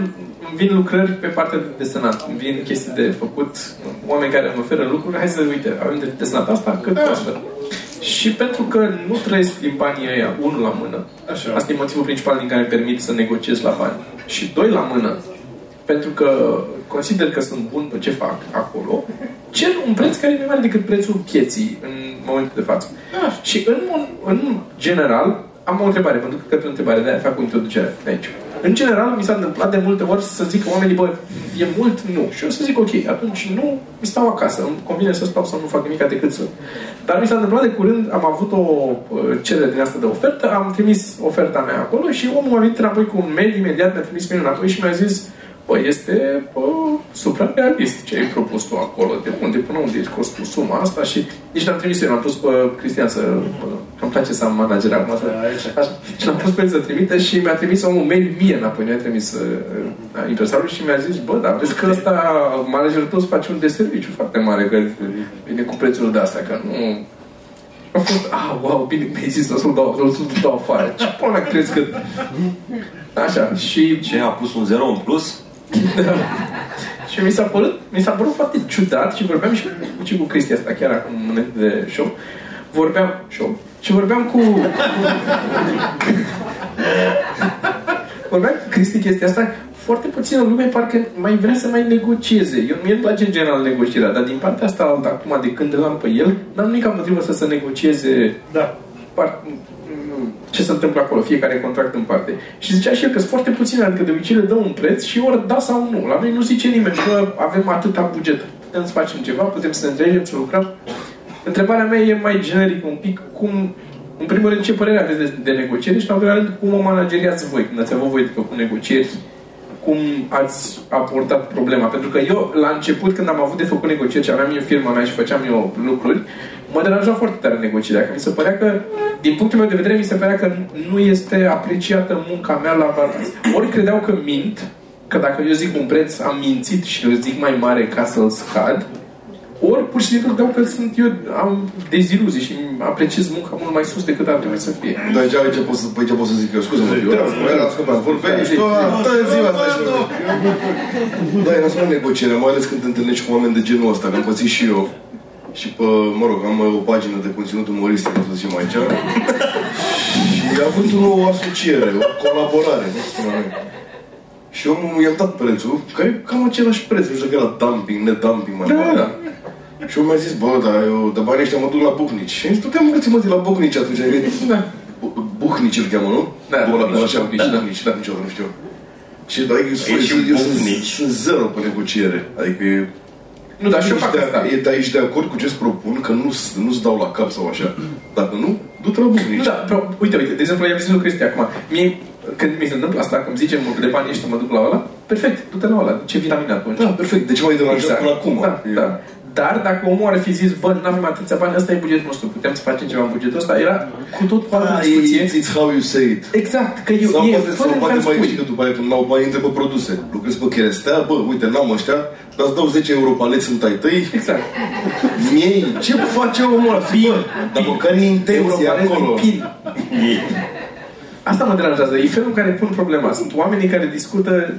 îmi vin lucrări pe partea de desenat, îmi vin chestii de făcut, oameni care îmi oferă lucruri, hai să, uite, avem de desenat asta, cât costă. Și pentru că nu trăiesc din banii ăia, unul la mână, Așa. asta e motivul principal din care îmi permit să negociez la bani, și doi la mână, pentru că consider că sunt bun pe ce fac acolo, cer un preț care e mai mare decât prețul pieții în momentul de față. Și în, în general, am o întrebare, pentru că cred o întrebare, de-aia fac o introducere de aici. În general, mi s-a întâmplat de multe ori să zic oamenii, bă, e mult? Nu. Și eu să zic, ok, atunci nu, mi stau acasă, îmi convine să stau să nu fac nimic decât să... Dar mi s-a întâmplat de curând, am avut o uh, cerere din asta de ofertă, am trimis oferta mea acolo și omul a venit înapoi cu un mail, imediat mi-a trimis mail înapoi și mi-a zis, bă, este bă, suprarealist ce ai propus tu acolo, de unde până unde ești costul suma asta și nici n-am trimis eu, l-am pus pe Cristian să, bă, că îmi place să am manager acum, să, așa, și l-am pus pe el să trimite și mi-a trimis omul mail mie înapoi, mi-a trimis uh, impresarul și mi-a zis, bă, dar vezi că ăsta, managerul tău îți face un deserviciu foarte mare, că vine cu prețul de asta, că nu... A fost, ah, wow, bine mi-ai zis, o să-l dau, o să-l dau afară. Ce până mea crezi că... Așa, și Ce a pus un zero în plus? Da. Și mi s-a părut, mi s-a părut foarte ciudat și vorbeam și, și cu Cristi asta chiar acum înainte de show. Vorbeam, show, și vorbeam cu... vorbeam cu Cristi chestia asta, foarte puțină lume parcă mai vrea să mai negocieze. Eu, mie îmi place în general negocierea, dar din partea asta alta, acum de când îl am pe el, n-am nimic împotrivă să se negocieze Da. part, ce se întâmplă acolo, fiecare contract în parte. Și zicea și el că sunt foarte puține, adică de obicei le dă un preț și ori da sau nu. La noi nu zice nimeni că avem atâta buget. Putem să facem ceva, putem să ne înțelegem, să lucrăm. Întrebarea mea e mai generic un pic, cum, în primul rând, ce părere aveți de, de negocieri și, în al doilea rând, cum o manageriați voi, când ați avut voi de făcut negocieri, cum ați abordat problema. Pentru că eu, la început, când am avut de făcut negocieri și aveam eu firma mea și făceam eu lucruri, mă deranja foarte tare negocierea, că mi se părea că, din punctul meu de vedere, mi se părea că nu este apreciată munca mea la balans. Ori credeau că mint, că dacă eu zic un preț, am mințit și îl zic mai mare ca să-l scad, ori pur și simplu credeau că sunt eu, am deziluzii și apreciez munca mult mai sus decât ar trebui să fie. Dar ce, ce pot să, păi ce pot să zic eu? Scuze-mă, eu era ascultat, vorbești tu, toată ziua asta și Da, e nasul negociere, mai ales când te întâlnești cu oameni de genul ăsta, că am pățit și eu. Și pe, mă rog, am o pagină de conținut umoristic, să zicem aici. și am avut o asociere, o colaborare, nu știu cum anume. Și omul i-am dat prețul, care e cam același preț, nu știu dacă era dumping, nedumping mai Da, mare. da. Și eu mi-a zis, bă, dar eu de banii ăștia mă duc la Buhnici. Și am zis, tu te-am mă de la Buhnici atunci. Da. Bu- Buhnici îl cheamă, nu? Da, Bă, la Buhnici, așa, Buhnici, da. Buhnici, da, niciodată nu știu. Și da, eu, E și eu, eu sunt, Buhnici. sunt zero pe negociere. Adică e, Nu, dar și eu ești fac de, asta. e, dar ești de acord cu ce-ți propun, că nu, nu-ți dau la cap sau așa. Dacă nu, du-te la Nu, Buhnici. da, pro- uite, uite, de exemplu, i-am zis lui Cristi acum, mie, când mi se întâmplă asta, când zicem de banii ăștia mă duc la ăla, perfect, du-te la ăla, ce vitamina atunci? Da, perfect. De ce m-ai deranjat Exact. până acum? Da, E- da. Dar dacă omul ar fi zis, bă, nu avem atâția bani, ăsta e bugetul nostru, putem să facem ceva în bugetul ăsta, era cu tot cu altă Da, discuție. it's, it's how you say it. Exact, că eu, Sau e poate, fără sau în poate care mai spui. știi că după aia când n-au bani, intre pe produse. Lucrezi pe cherestea, bă, uite, n-am ăștia, dar îți dau 10 euro paleți sunt ai tăi, Exact. mie, ce face omul ăla? Bă, dar mă, care e intenția Europarez acolo? din PIN. Asta mă deranjează, e felul în care pun problema. Sunt oamenii care discută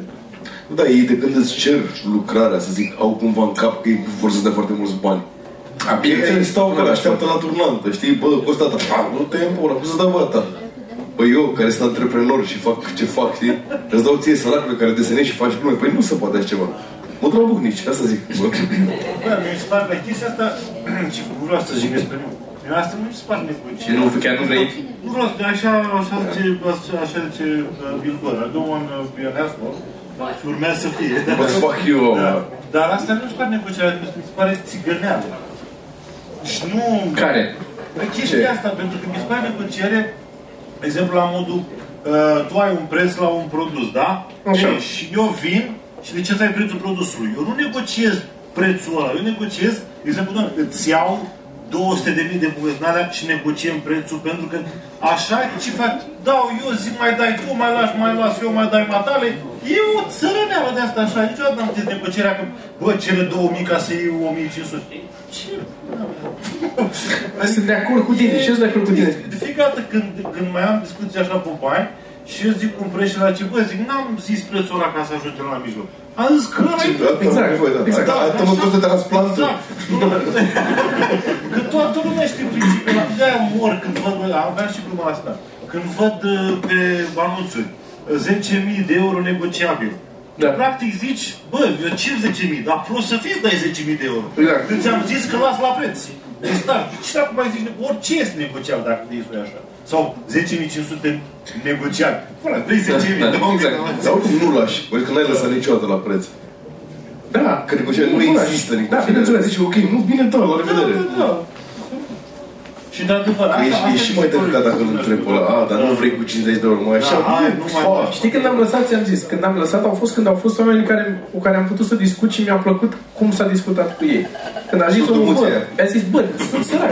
Da, ei de când îți cer lucrarea, să zic, au cumva în cap că ei vor să dea foarte mulți bani. A, Ei stau acolo, așteaptă la turnantă, știi? Bă, costă atât. Ah, nu te în pula, cum să dau bă ta? Păi eu, care sunt antreprenor și fac ce fac, știi? Îți dau ție salariul care desenezi și faci glume. Păi nu se poate așa ceva. Mă duc la bucnici, asta zic. Bă. Bă, mi se pare la chestia asta, și nu vreau să jignesc pe nimeni. Mie asta nu mi se pare negociere. Nu, chiar nu vrei? Nu vreau să, așa, așa zice, așa, așa zice uh, Bill Burr, I don't want to be an asshole, și urmează să fie. Bă, fuck you, om. Da. Dar asta nu mi se pare negociere, mi se pare țigăneală. Și nu... Care? Păi chestia asta, pentru că mi se pare negociere, de exemplu, la modul, uh, tu ai un preț la un produs, da? Așa. Ei, și eu vin și de ce îți ai prețul produsului? Eu nu negociez prețul ăla, eu negociez, de exemplu, doamne, îți iau 200 de mii de bucăți în alea și negociem prețul pentru că așa ce fac, dau eu zic mai dai tu, mai lași, mai las eu, mai dai matale. E o țărăneală de asta așa, niciodată n-am zis negocierea că, bă, cele 2000 ca să iei 1500. Ce? Sunt de acord cu tine și eu sunt de acord cu tine. De fiecare dată când, când mai am discuții așa pe bani, și eu zic cu un preț și la ce, bă, zic, n-am zis prețul ăla ca să ajungem la mijloc. Am zis că ăla e Exact, exact. Da, asta mă costă transplantul. Exact. Că toată lumea știe principiul ăla. De-aia mor când văd, bă, aveam și gluma asta. Când văd uh, pe anunțuri 10.000 de euro negociabil. Da. Practic zici, bă, eu cer 10.000, dar plus să fie dai 10.000 de euro. Exact. Când ți-am zis că las la preț. De start. Și dacă mai zici, orice este negociabil dacă te spui așa. Sau 10.500 negociabil. Fără, vrei 10.000 de Exact. Dar oricum nu lași. Adică n-ai lăsat niciodată la preț. Da. Că negocierea nu lași. există Da, negocierea. bineînțeles. Zici, ok, nu, bine, da, la revedere. Da, da, da. Și de adevăr, Că asta, ești, asta ești și mi mai se pare delicat dacă îl foarte întrebi pe ăla, mișto. a, dar nu vrei cu 50 de euro, mai așa, Da, hai, nu mai fa. faci. Știi când am lăsat, ți-am zis, când am lăsat au fost când au fost oameni care, cu care am putut să discut și mi-a plăcut cum s-a discutat cu ei. Când a zis omul, bă, Surdumuția. a zis, bă, sunt sărac.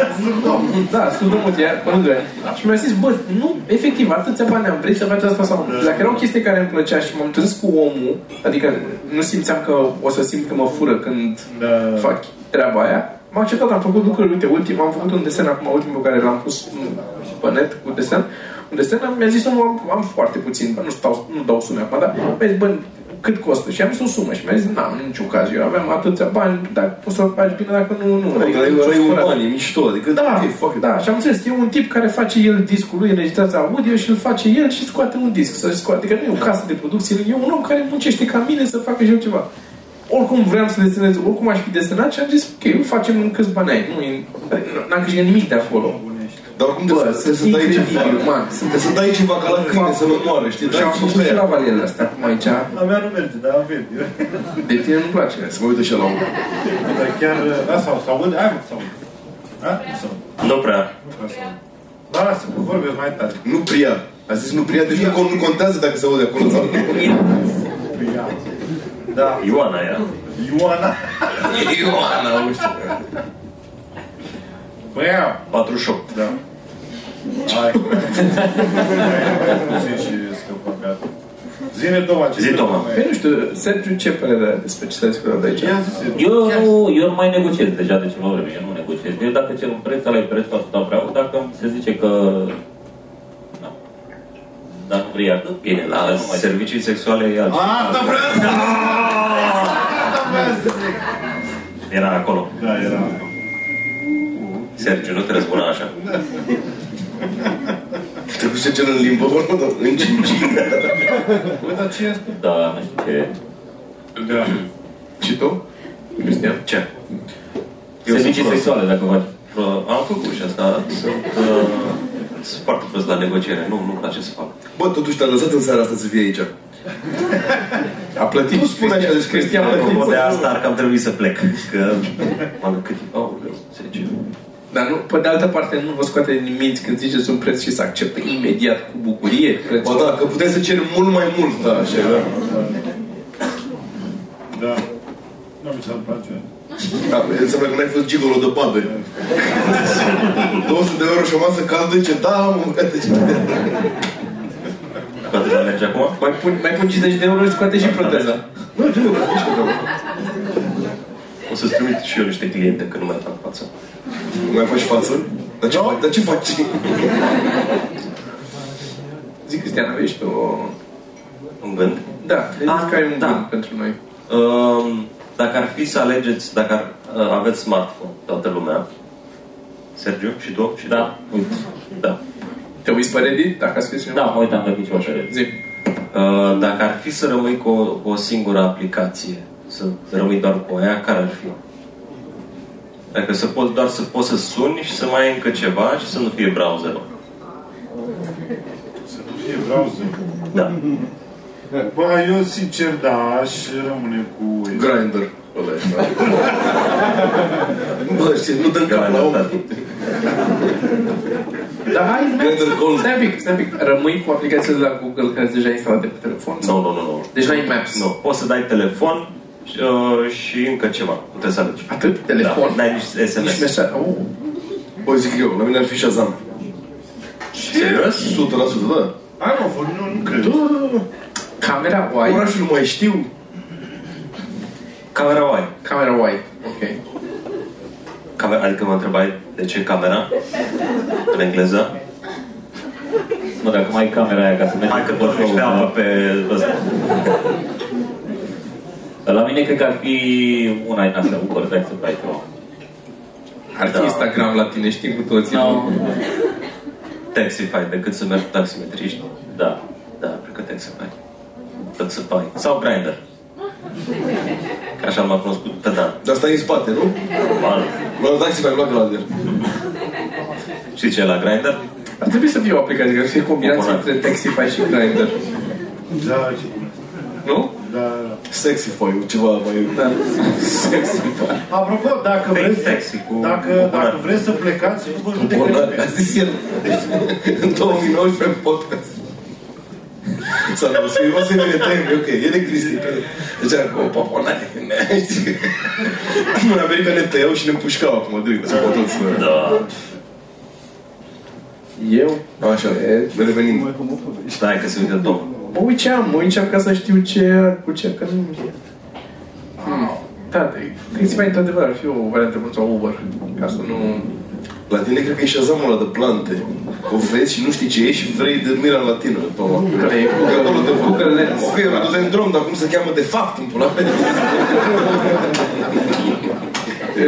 Da, surdumuția, pe lângă ea. Și mi-a zis, bă, nu, efectiv, atâția bani am, vrei să faci asta sau nu? Dacă era o chestie care îmi plăcea și m-am întâlnit cu omul, adică nu simțeam că o să simt că mă fură când Da. fac treaba aia, m-am acceptat, am făcut lucruri, uite, ultim, am făcut un desen acum, ultimul pe care l-am pus pe net cu desen, un desen, am- mi-a zis omul, am, am foarte puțin, bă, nu, stau, nu dau sume acum, dar mi-a zis, bă, cât costă? Și am zis o sumă și mi-a zis, n-am în niciun caz, eu aveam atâția bani, dar poți să faci bine dacă nu, nu. Adică ăla e- ăla e un bani, e mișto, adică Da, ok, fuck it. da, și am înțeles, e un tip care face el discul lui, înregistrația audio și îl face el și scoate un disc, să scoate, adică nu e o casă de producție, e un om care muncește ca mine să facă și eu ceva. Oricum vreau să desenez, oricum aș fi desenat și am zis, ok, îl facem în câți bani ai. Nu, e- n-am câștigat nimic de acolo. Dar oricum Bă, trebuie să- sunt trebuie să dai ceva. incredibil, man. Sunt Trebuie să dai ceva ca la câine să nu moară, știi? și am Dai făcut și și pe la ea. valierele astea acum aici. A mea nu merge, dar avem. De tine nu place. Să mă uit așa la unul. Dar chiar, da, sau, sau aude, hai mă, sau aude. Ha? Sau, Nu prea. nu vreau să aud. Da, lasă, că vorbesc mai tare. Nu pria. A zis nu pria, deci nu nu contează dacă se aude acolo sau nu. Pria. Da, Ioana ea. Ioana. Ioana, nu știu. Băia, 48. da. Hai, hai, nu zici și scăpă, gata. Zine, Toma, ce Zi, Toma. Păi nu știu, Sergiu, ce părere are despre ce s-a discutat aici? Ia zi, Eu nu, eu nu mai negociez deja de ceva vreme, eu nu negociez. Eu dacă cer un preț, ăla e prețul, atâta vreau. Dacă se zice că... Nu. Dar nu vrei atât, Bine, la nu mai servicii sexuale e altceva. Asta vreau să Asta vreau să zic. Era acolo. Da, era. Sergiu, nu te răzbuna așa. Trebuie să cer în limbă, bă, nu, în cinci. Bă, dar ce este? Da, nu știu ce... Da. Și tu? Cristian? Ce? Eu Servicii sunt prost. sexuale, dacă faci. Uh, Am făcut și asta. Sunt, uh, sunt foarte prost la negociere. Nu, nu-mi place să fac. Bă, totuși te-a lăsat în seara asta să fii aici. A plătit. Nu spune așa despre Cristian a Cristian, plătit. Apropo de asta, ar cam trebui să plec. Că m-am cât timp. Oh, 10. Dar nu, pe de altă parte nu vă scoate din minți când ziceți un preț și să accepte imediat cu bucurie Ba prețul. da, că puteai să ceri mult mai mult, da, așa, da. Da. Nu mi s-ar place. Da, înseamnă că n-ai fost gigolo de babe. 200 de euro și o masă caldă, ce da, mă, gata, ce Poate să merge acum? Mai pun, mai pun 50 de euro și scoate și proteza. O să-ți trimit și eu niște cliente, că nu mai fac față. Nu mai faci față? Dar ce, faci? Dar ce faci? Zic, Cristian, aveți tu o... Un gând? Da, ai Ah, zis că ai un da. gând pentru noi. Um, dacă ar fi să alegeți, dacă ar, uh, aveți smartphone, toată lumea, Sergiu, și tu? Și Da, uite. Da. Te uiți pe Reddit? Dacă ați scris Da, mă uitam pe ceva pe Zic. Uh, dacă ar fi să rămâi cu o, cu o singură aplicație, să rămâi doar cu aia, care ar fi? Dacă să poți, doar să poți să suni și să mai ai încă ceva și să nu fie browserul. Să nu fie browser. Da. Bă, eu sincer, da, aș rămâne cu... Grinder. Ăla e, da. Bă, știi, nu dăm cap la om. Dar hai, Grindr Gold. stai un pic, stai un pic. Rămâi cu aplicația de la Google care sunt deja instalate pe telefon? Nu, nu, nu, nu. Deci n-ai Maps? Nu. Poți să dai telefon și, uh, și încă ceva. Puteți să alegi. Atât? Telefon? Da, dai niște SMS. Nici mesaj. Oh. Bă, zic eu, la mine ar fi Shazam. Serios? 100%, da. Hai mă, fă, nu, nu cred. Da, da, da, da. Camera wide. Orașul nu mai știu. Camera wide. Camera wide. Ok. Camera, adică mă întrebai de ce camera? În engleză? Mă, dacă mai ai camera aia ca să mergi Hai că pe tot niște show, apă da. pe ăsta. La mine cred că ar fi una din astea, Uber, dai să faci ceva. Ar fi Da. Instagram la tine, știi cu toții. No. Taxify, decât să merg cu taximetriști. Da. Da, cred că Taxify. Taxify. Sau Grindr. Că așa l-am cunoscut pe Dan. Dar stai în spate, nu? Normal. Mă, taxi mi-a luat Grindr. Știi ce e la Grindr? Ar trebui să fie o aplicație care să fie combinație Comunat. între Taxify și Grindr. Da, și Nu? da, da. Sexy foy, ceva mai... Da. Taxify. Apropo, dacă Fake vreți, taxi cu dacă, cu dacă curat. vreți să plecați, nu vă Bună, judecă a zis el în 2019 în podcast. Sau nu, să-i vă să vine tăi, ok, e de Cristi. Deci, o poponare. În America ne tăiau și ne împușcau acum, direct, așa pe toți. Da. Eu? Așa, ne revenim. Stai că se uită Tom. Mă uiceam, mă uiceam ca să știu ce, cu ce, că nu... Hmm. Da, Taxify într-adevăr ar fi o variantă bună sau Uber, ca să nu... La tine cred că e Shazam ăla de plante. O vezi și nu știi ce e și vrei de mira latină. Toma. Care e Că acolo te Google Lens. Ok, mă du-te în drum, dar cum se cheamă de fapt în pula mea?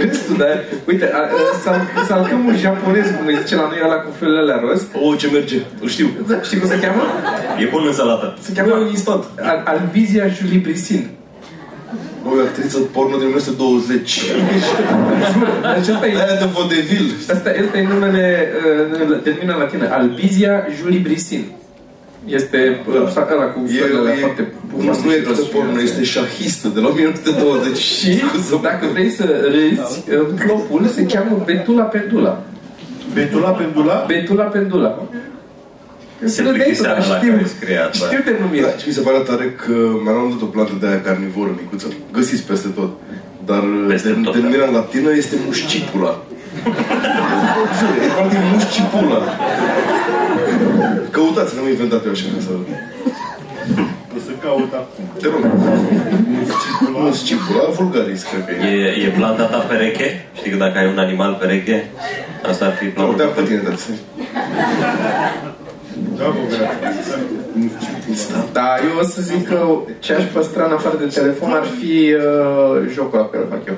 Restul, dar... Uite, a- a- sal- salcâmul japonez, cum îi zice la noi, ăla cu felele alea roz. O, ce merge, îl știu. Da, știi cum se cheamă? E bun în salată. Se cheamă instant. Al- Albizia Julie Brissin. Bă, o actriță porno din 1920. Deci asta e, Aia de vodevil. asta, asta e numele, uh, termină latină. Albizia Julie Brissin. Este uh, ăla cu E, felele alea e, foarte nu, nu e actriță porno, este șahistă de la 1920. Și dacă vrei să râzi, uh, plopul se cheamă Betula Pendula. Betula, pendula? Betula Pendula. Se râdeai tu, plictiseam dar la știu, care scria asta. știu denumirea. Da, și mi se pare tare că mi-am luat o plantă de aia carnivoră micuță. Găsiți peste tot. Dar Peste den- tot, denumirea în latină este muscipula. Jur, e practic muscipula. Căutați, n-am inventat eu așa ca să... O să caut acum. Te rog. Muscipula vulgaris, cred că e. E, e planta ta pereche? Știi că dacă ai un animal pereche, asta ar fi Nu, planul te tău pe tine, dar Da, bă, grație. Da, eu o să zic că ce aș păstra în afară de telefon ar fi uh, jocul ăla pe care îl fac eu.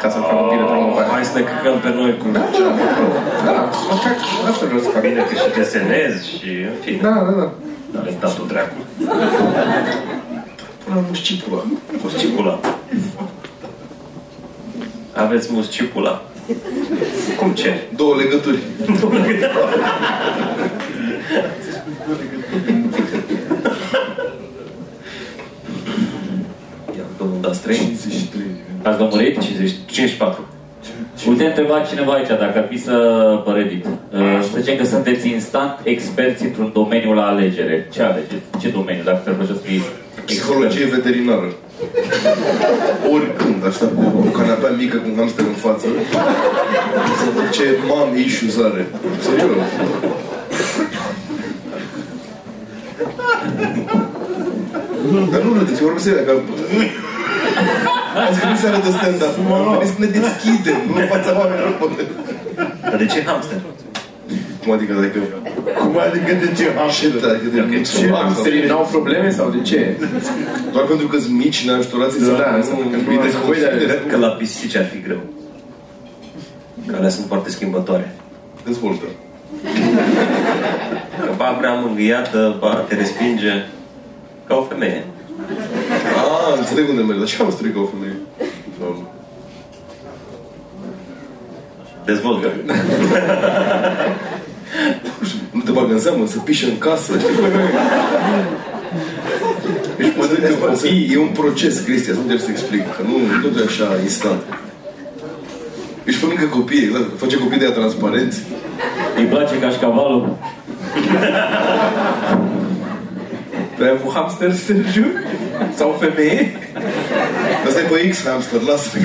Ca să-mi fac bine promovare. Hai să ne căcăm pe noi cu Da, da, măcar asta vreau să fac. bine că și desenezi și în fine. Da, da, da. Talentatul dracu. Până la muscipula. Muscipula. Aveți muscipula. Cum ce? Două legături. Ia, domnul Dastrei. 53. Ați lămurit? 54. Uite, întreba cineva aici dacă ar fi să pe Reddit. Uh, Să zicem că sunteți instant experți într-un domeniu la alegere. Ce alegeți? Ce domeniu? Dacă te-ar plăcea să fii Psihologie veterinară. Oricând, așa, cu o canapea mică cu un hamster în față, să văd ce mam issues are. Serios. Dar nu râdeți, eu vorbesc serios, că... Azi venit seara de stand-up, am venit să ne deschidem, nu în fața oamenilor. Dar de ce hamster? Cum adică, adică... Cum adică de ce am Ce adică de Ok. Ce, hamsterii n-au probleme sau de ce? Doar pentru că sunt mici, neajutorați, Da, da, înseamnă că nu nu îi ai nevoie de desconfide. Cred că la pisici ar fi greu. Că alea sunt foarte schimbătoare. Dezvoltă. Că ba prea mângâiată, ba te respinge. Ca o femeie. Ah, înțeleg unde mergi, dar ce am strigat o femeie? Doamne. Dezvoltă. Nu te bagă în seamă, să pișe în casă. Deci, mă că să, e un proces, Cristian, să încerc să explic, că nu, nu totul e așa instant. Ești pe lângă copii, exact, face copii de aia transparenți. Îi place cașcavalul? Tu ai avut hamster, Sergiu? Sau femeie? Asta e pe X hamster, lasă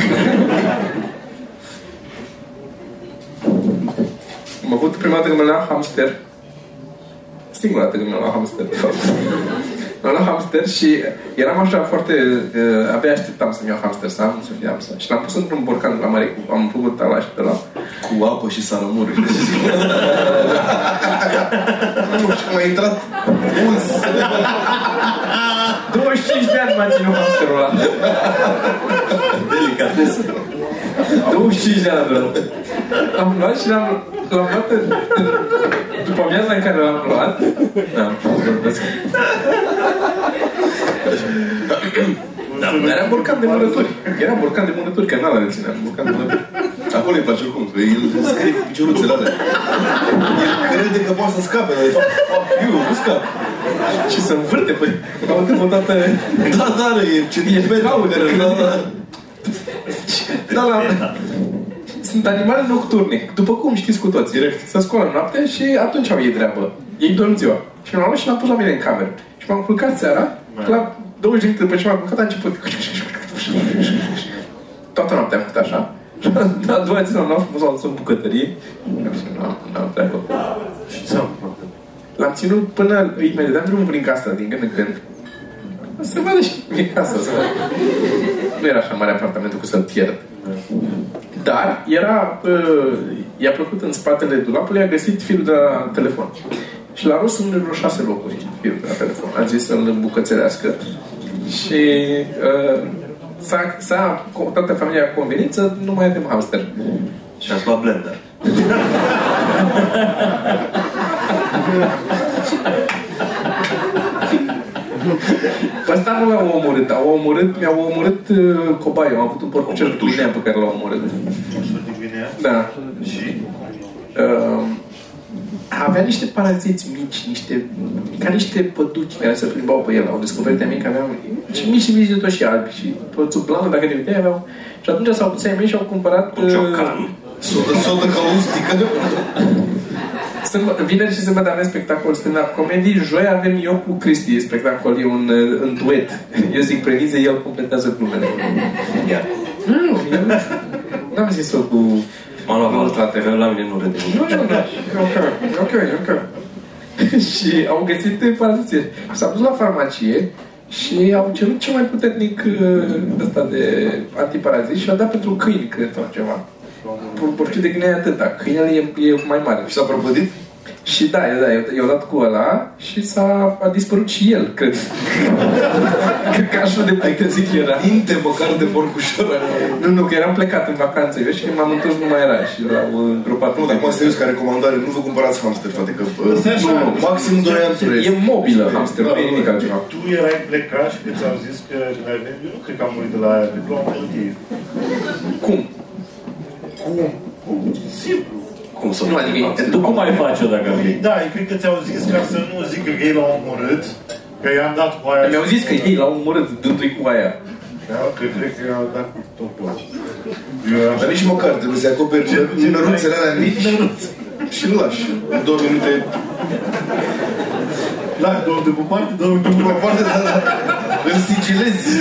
Am avut prima dată când mă luam hamster. Singura dată când mă luam hamster, de fapt. M-am luat hamster și eram așa foarte... Uh, abia așteptam să-mi iau hamster, să am, să fie hamster. Și l-am pus într-un borcan de la mare, cu, am făcut ala și pe la... Cu apă și salamuri. nu știu, m-a intrat uz. 25 de ani m-a ținut hamsterul ăla. Delicatesă. 25 de ani a durat. Am luat și l-am, l-am luat în, în, după amiaza în care l-am luat. Da, vorbesc. Da, dar era borcan de mânături. Era borcan de mânături, că n-ala le țineam. Borcan de mânături. Acolo îi place oricum, că el scrie cu picioruțele alea. El crede că poate să scape, dar de fapt, fuck you, nu scap. Și să învârte, păi. Am întâlnit o dată... Da, da, da, e centimetru. Da, da. Da, la... Sunt animale nocturne, după cum știți cu toți. Direct. Se scoală noaptea și atunci au ei treabă. Ei dorm ziua. Și m-am luat și l-am pus la mine în cameră. Și m-am culcat seara, la 20 de minute după ce m-am culcat a început. Toată noaptea am făcut așa. Și a doua zi l-am luat frumos, l-am dus în bucătărie. Nu am, n-am treabă. Și ce am făcut? L-am ținut până îi mai dădeam drumul prin casa din când în când. Să vadă și mie casa. Să vadă. Nu era așa mare apartamentul cu să-l pierd. Dar era, uh, i-a plăcut în spatele dulapului, a găsit firul de la telefon. Și l-a rost în vreo șase locuri firul de la telefon. A zis să-l îmbucățelească. Și uh, s-a, s-a, toată familia a convenit să nu mai avem hamster. Și ați luat blender. Pe ăsta nu l-au omorât, au omorât, mi-au omorât uh, cobaiul. Am avut un porcucel de Guinea pe care l-au omorât. Ursul din Guinea? Da. Și? Uh, avea niște paraziți mici, niște, ca niște păduci care se plimbau pe el. Au descoperit mici că aveau și mici și mici de tot și albi. Și pe țuplanul, dacă te uitai, aveau... Și atunci s-au pus ai mei și au cumpărat... uh, Ciocan. Sodă, sodă caustică. Sâmbă, vineri și sâmbătă avem spectacol stand-up comedy, joi avem eu cu Cristi spectacol, e un, uh, un duet. Eu zic premize, el completează glumele. Iar. Nu, eu n-am zis-o cu... M-am luat Nu, altă, frate. că la mine nu râde Nu, nu, nu, e ok, e ok, e ok. și au găsit paraziție. S-a dus la farmacie și au cerut cel mai puternic uh, ăsta de antiparazit și a dat pentru câini, cred, sau ceva. Porciul de Guinea e atâta. Câinele e, e mai mare. Și s-a prăpădit? Și da, da, i-au- i-au dat cu ăla și s-a a dispărut și el, cred. cred că așa de puternic era. Dinte măcar de porcușor. Nu, nu, că eram plecat în vacanță eu și când m-am întors nu mai era și l-au îngropat. Nu, dar acum serios, ca recomandare, nu vă cumpărați hamster, frate, că uh, Asta e așa. nu, nu, maxim 2 ani trăiesc. E mobilă hamster, nu e nimic altceva. Tu erai plecat și că ți-au zis că când ai venit, eu nu cred că am murit de la aia, de la melodie. Cum? Cum? Cum? Simplu. Cum să Nu, adică, Tu cum mai faci-o dacă ar fi? Da, eu cred că ți-au zis ca să nu zică că ei l-au omorât, că i-am dat cu aia. Mi-au zis că ei l-au omorât dându-i cu aia. Da, că cred că i-au dat cu topul. Eu eram Dar nici măcar, trebuie să acoperi năruțele alea mici și îl lași. În două minute, Da, două de pe parte, două de pe pe parte, dar da, îl sigilezi.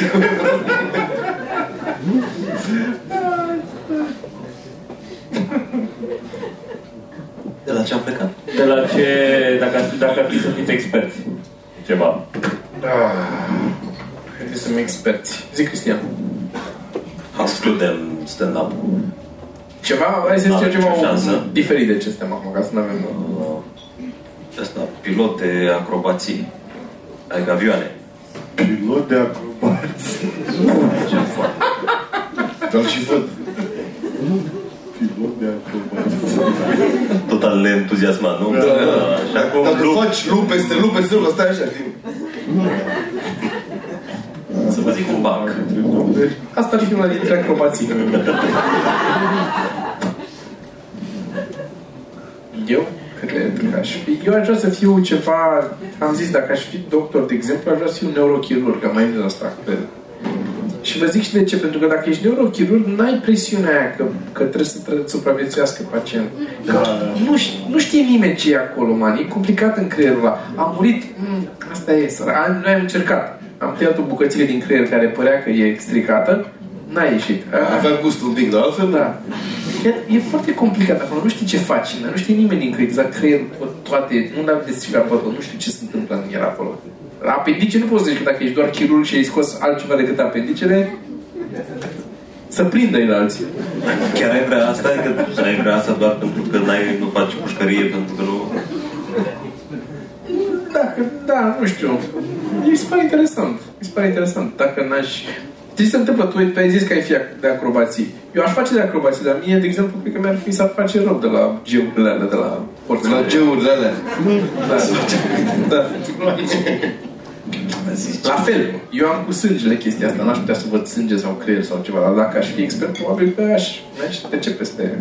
De la ce am plecat? De la ce, dacă, ar fi- dacă ar fi să fiți experți ceva. Trebuie să fim experți. Zic Cristian. Excludem stand-up. Ceva, hai să Da, zicem ceva nicio șansă. diferit de ce suntem acum, ca să nu avem... Asta, pilot de acrobații. Adică avioane. pilot de acrobați. Dar și văd. Pilot de acrobați. Total neentuziasmat, nu? Da, da. Și acum Dacă lup, faci lup peste lup peste lup, stai așa, știi? să vă zic un bac. Asta ar fi una dintre acrobații. Eu cred că aș fi... Eu aș vrea să fiu ceva... Am zis, dacă aș fi doctor, de exemplu, aș vrea să fiu neurochirurg, am mai zis asta. Cred. Și vă zic și de ce, pentru că dacă ești neurochirurg, n-ai presiunea aia că, că trebuie să trebuie să supraviețuiască pacientul. Că nu, ș- nu știe nimeni ce e acolo, man. E complicat în creierul ăla. A murit, mm, asta e, săra. Am- Noi am încercat. Am tăiat o bucățică din creier care părea că e stricată. N-a ieșit. Avea gust un pic, dar altfel Da. E, e foarte complicat acolo, nu știi ce faci, nu știe nimeni încă exact creierul, toate, nu l-am descifrat pe tot, nu știu ce se întâmplă în el acolo. La apendice nu poți să zici că dacă ești doar chirurg și ai scos altceva decât apendicele, să prindă el alții. Chiar ai vrea asta? Adică ai vrea asta doar pentru că n-ai, nu faci pușcărie, pentru că nu... Dacă, da, nu știu. Mi se pare interesant. Mi se pare interesant. Dacă n-aș... Ce se întâmplă? Tu, tu ai zis că ai fi ac- de acrobații. Eu aș face de acrobații, dar mie, de exemplu, cred că mi-ar fi să face rău de la gemurile alea, de la de porțile. la geurile alea. Da. da. La fel, eu am cu sângele chestia asta, n-aș putea să văd sânge sau creier sau ceva, dar dacă aș fi expert, probabil că aș, aș trece peste...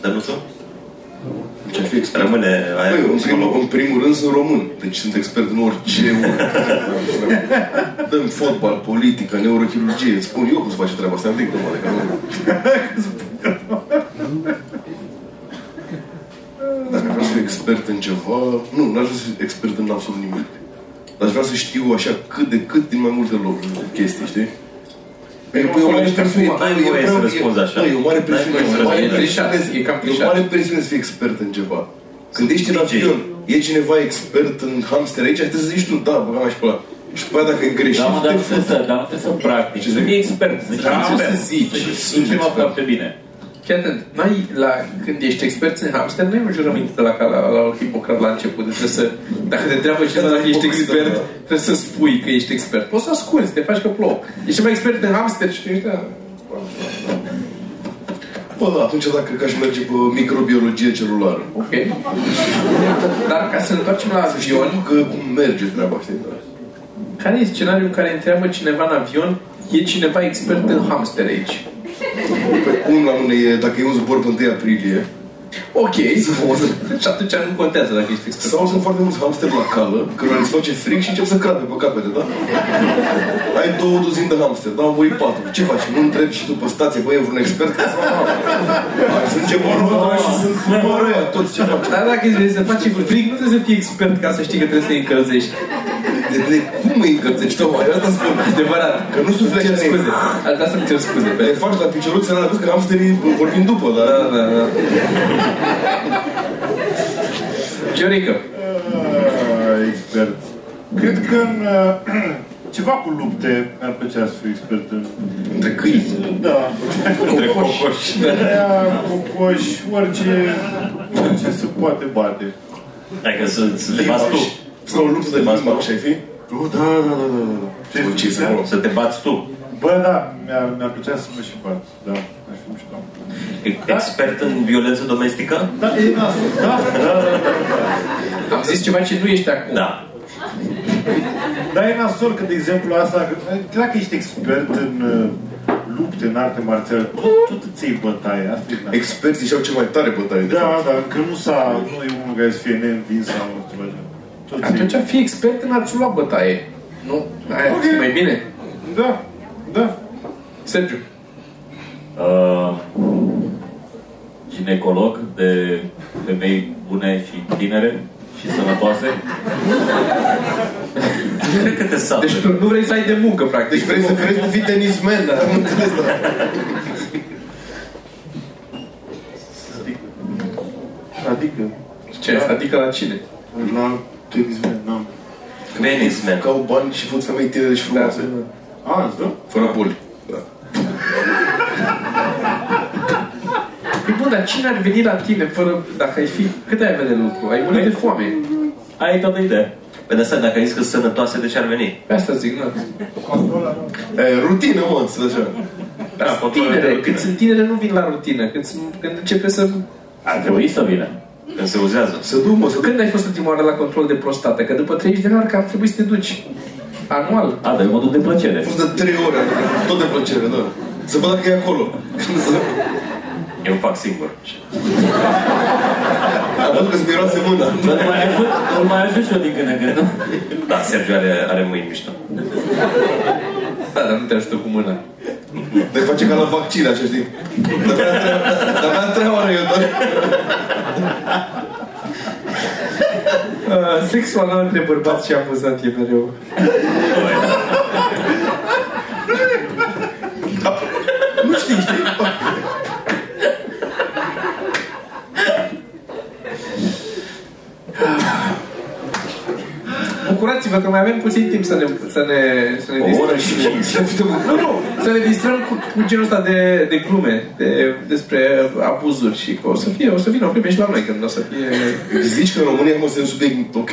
Dar nu tu? Ce fi expert? Rămâne aia Băi, cu în, primul, psiholog. în primul rând sunt român, deci sunt expert în orice Dăm fotbal, politică, neurochirurgie, îți spun eu cum se face treaba asta, un pic, domnule, că nu... Dacă vreau să fiu expert în ceva, nu, n-aș vrea să fiu expert în absolut nimic. Dar aș vrea să știu așa cât de cât din mai multe locuri, chestii, știi? E, Eu e o mare acum presiune. n-ai e voie prea- să răspunzi așa. Nu, e o mare N-ai presiune. voie să e o mare răspunzi. presiune. E plișat, e cam E o plișat. mare presiune să fii expert în ceva. Când ești în DJ. avion, e cineva expert în hamster aici, trebuie să zici tu, da, băga mai și pe ăla. Și pe aia dacă e greșit, Da, mă, dar te nu trebuie să, dar nu trebuie să practici. Ce Să zic? fii expert, să știi Da, ce să zici. Să știi Sunt ceva expert. foarte bine. Fii atent, n-ai, la, când ești expert în hamster, nu ai un jurământ de la, ca la, la Hipocrat la început. Deci trebuie să, dacă te întreabă cineva dacă ești Hipocrită, expert, da. trebuie să spui că ești expert. Poți să asculti, te faci că plouă. Ești mai expert în hamster și tu ești, da. Bă, atunci da, cred că aș merge pe microbiologie celulară. Ok. Dar ca să ne întoarcem la avion, Că cum merge treaba, știi? Da. care e scenariul în care întreabă cineva în avion, e cineva expert în hamster aici? Păi, un la mână e, dacă e un zbor pe 1 aprilie, Ok. și atunci nu contează dacă ești expert. sau sunt foarte mulți hamster la cală, cărora îți face fric și încep să crape pe capete, da? Ai două duzini de hamster, da? Au murit patru. Ce faci? Nu întrebi și tu pe stație, băi, e vreun expert? Ajungem în urmă și sunt numără toți ce faci. Dar dacă îți se face frig, nu trebuie să fii expert ca să știi că trebuie să te încălzești. De, de, cum îi încălzești, tocmai? Asta spun. Adevărat. Că nu sufle cer așa scuze. Aș vrea să-mi cer scuze. Le faci la picioruțe, la vezi că hamsterii vorbim după, dar... Da, da, da. Giorică. Ah, expert. Cred că în uh, ceva cu lupte mi-ar plăcea să fiu expert în... Între câini. Da. Între cocoși. Aia, cocoși, orice, orice se poate bate. Adică să, să te bați tu. Sau o luptă de limba, așa ai fi? Oh, da, da, da, da, da. Ce Sau ce zici, să da? acolo? Să te bați tu. Bă, da, mi-ar, mi-ar plăcea să mă și bat. Da, aș fi mișto. Expert în violență domestică? Da, e asta. Da, da, da, da, da. Am zis ceva ce nu ești acum. Da. Dar e nasol că, de exemplu, asta, că, dacă ești expert în uh, lupte, în arte marțiale, tot, tot îți iei bătaie. Asta e nasol. Experții și-au cel mai tare bătaie, de Da, fapt. da, că nu s-a, nu e unul care să fie neînvins sau ceva de Toți Atunci ei. fii expert în a-ți lua bătaie. Nu? Aia Ok. e mai bine. Da, da. Sergiu. Uh, ginecolog de femei bune și tinere și sănătoase. Cred că te salve. Deci tu nu vrei să ai de muncă, practic. Deci vrei să, vrei să fii tenismen, dar am înțeles, da. Adică, Ce? Adică la cine? la tenismen, n-am. Penisman. Că au bani și fut femei tinere și frumoase. A, îți dă? Fără boli. Da. Păi bun, dar cine ar veni la tine fără... Dacă ai fi... Cât ai avea de lucru? Ai murit de foame. Ai toată ideea. Păi de asta, dacă ai zis că sunt sănătoase, de ce ar veni? Pe asta zic, nu. E, rutină, mă, să așa. Da, control de tinere. rutină. Când sunt tinere, nu vin la rutină. Când, sunt- când începe să... Ar trebui să vină. Când se uzează. Să du, mă, să du. Când ai fost ultima oară la control de prostată? Că după 30 de ani ar trebui să te duci. Anual. A, dar eu mă duc de plăcere. A fost de trei ore, adică tot de plăcere, da. Să văd dacă e acolo. Eu fac singur. Am văzut că-ți miroase mâna. Dar îl mai ajut, îl mai ajut și eu din când în când, nu? Da, Sergiu are, are mâini mișto. Da, dar nu te ajută cu mâna. De face ca la vaccin, așa știi. Dar avea trei- dar avea trei ore eu, doar. Uh, sexul anal între bărbați și amuzant e mereu. Că mai avem puțin timp să ne, să ne, să ne O distrăm. oră și Nu, nu, să ne distrăm cu, cu genul ăsta de, de glume de, despre abuzuri și că o să fie, o să vină o prime și la noi când o să fie... Zici că în România mă sunt subiect ok.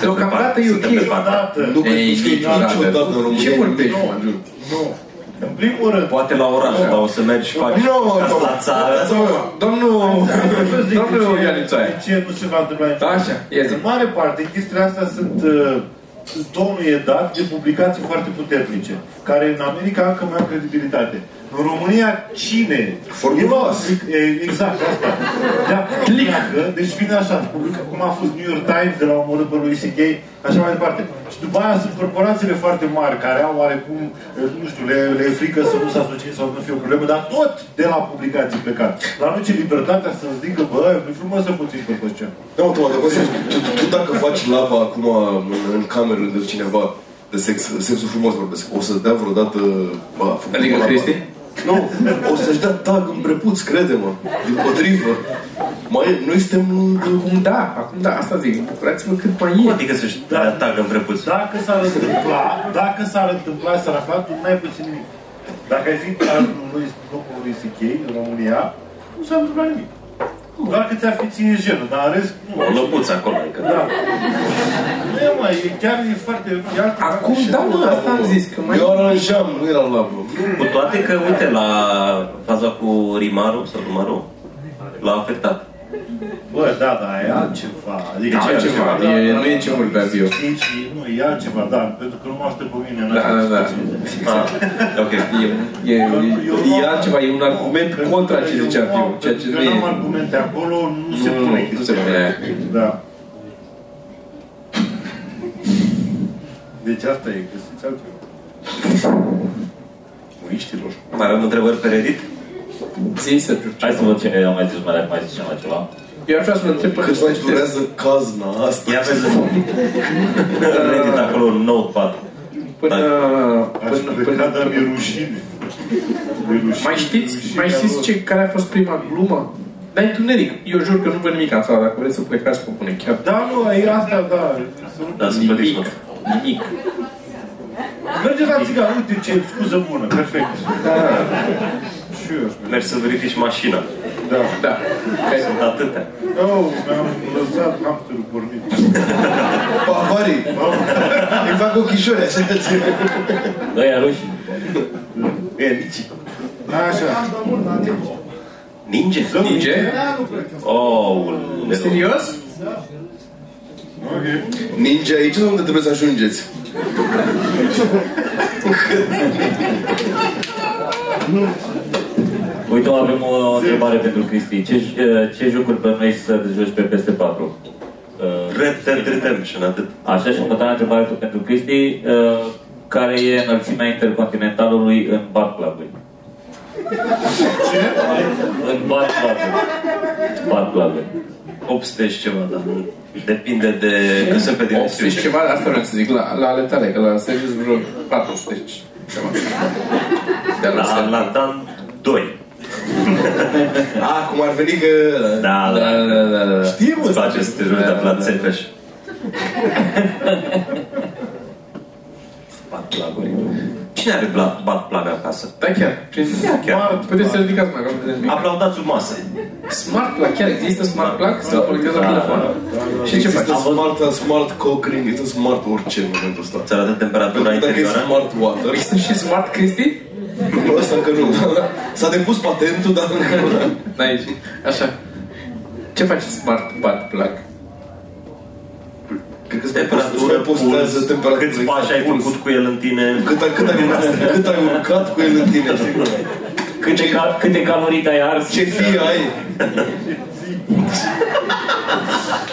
Deocamdată e ok. Niciodată. Nu cred Ei, că fie niciodată. niciodată în România. Ce vorbești, Nu, mă? jur. Nu. În primul rând, Poate la oraș, dar o să mergi și faci Nu, casă nu. la țară. Domnul, Să zic domnul de ce- Ianițoaie. de ce nu se va întâmpla niciodată. Așa, ia zi. În mare parte, chestiile astea sunt uh, tonul e dat de publicații foarte puternice, care în America încă mai au credibilitate. În România, cine? Formulas. E public- e, Exact, asta. De acolo pleacă, deci vine așa, publică, cum a fost New York Times de la omorât pe lui C.K., așa mai departe. Și după aia sunt corporațiile foarte mari, care au oarecum, eh, nu știu, le, le e frică să nu se asocieze sau să nu fie o problemă, dar tot de la publicații plecat. La noi ce libertatea să zică, bă, e frumos să puțin pe pe scenă. Da, mă, tu, tu, tu, tu dacă faci lava acum în, în cameră de cineva de sex, sexul frumos vorbesc, o să dea vreodată... Ba, a făcut Adică lava. Cristi? Nu, o să-și dea tag în prepuț, crede-mă. Din potrivă. Mai, noi suntem... Acum da, acum da, asta zic. Bucurați-vă cât mai Cum e. adică să-și dea tag în prepuț? Dacă s-ar întâmpla, dacă s-ar întâmpla, s-ar afla, tu n-ai puțin nimic. Dacă ai fi tarul lui domnului C.K. în România, nu s-ar întâmpla nimic. Doar că ți-ar fi ție jenă, dar în rest, nu. O lăbuță acolo, adică. Da. Nu e, mă, e chiar e foarte... E altceva. Acum da, mă, asta am zis, că mai... Eu aranjam, nu era lavă. Cu toate că, uite, la faza cu Rimaru sau Rimaru, l-a afectat. Bă, da, da, e altceva. Adică E altceva, da, e- da, nu e ce da, vorbeam eu. știi, și Nu, e altceva, da, pentru că nu mă aștept pe mine. în Da, această da, da. situație. Ah, ok. E, e, e, e altceva, e un argument contra ce zicea Piu, ceea ce nu Că n-am e... argumente acolo, nu se Nu, pune nu se chestia. pune. Da. Deci asta e, găsiți altceva. Muiștilor. Mai avem întrebări pe Reddit? Zi să Hai să văd ce am mai zis, mai dacă mai zis cineva ceva. Eu aș vrea să vă întreb Cât mai durează cazna asta? Ia vezi în Reddit acolo, Notepad. Până, Aș până, pleca, până, dar mi-e rușine. Mi-e rușine. mai știți, rușine mai știți acolo. ce, care a fost prima glumă? Dar e întuneric. Eu jur că nu văd nimic în sală. Dacă vreți să plecați, vă pune chiar. Da, nu, e asta, da. Să nu- Da, să plătiți Nimic. Nimic. Mergeți la țigară, uite ce scuză bună, perfect. Da, Și eu aș merge. Mergi să verifici mașina. Da. da. Hai, Sunt atâtea. Oh, mi-am lăsat hamsterul pornit. Bavarii. Îi fac ochișori, așa că ți Doi ruși. E, nici. Așa. Ninge? Ninge? Oh, Serios? Ok. Ninja aici unde trebuie să ajungeți? Uite, avem o întrebare pentru Cristi. Ce, ce jocuri plănuiești să joci pe PS4? Uh, Red Dead Redemption, atât. Așa și următoarea întrebare tot pentru Cristi. Uh, care e înălțimea intercontinentalului în bat club-uri? Ce? În bat club-uri. Bat club-uri. 800 și ceva, dar depinde de cât sunt pe 80 dimensiuni. ceva, asta vreau să zic, la, la ale tale, că la Sergius vreo 400 și ceva. De la, La, la Dan 2. A, cum ar veni că... Da, Da, da. da, da, da. Știi, mă, Îți place să te joci de la Țepeș. Bat plaguri. Cine are bla- bat plag acasă? Da, chiar. Chiar. Puteți să ridicați mai acolo, vedeți mic. Aplaudați sub masă. Smart plug, chiar există smart plug? Se conectează la telefon? Și ce faci? Există smart, smart cock ring, există smart orice în momentul ăsta. Ți arată temperatura Dacă e interioară? smart water, Există și smart Cristi? Ăsta încă nu. S-a depus patentul, dar încă nu. Aici. Așa. Ce faci smart butt plug? Cred că Temperatură, postează puls, temperatura. câți pași ai făcut cu el în tine. Cât, ai- cât, ai, cât ai urcat cu el în tine, știi? Câte, cal- câte calorii ai ars? Ce fii ai?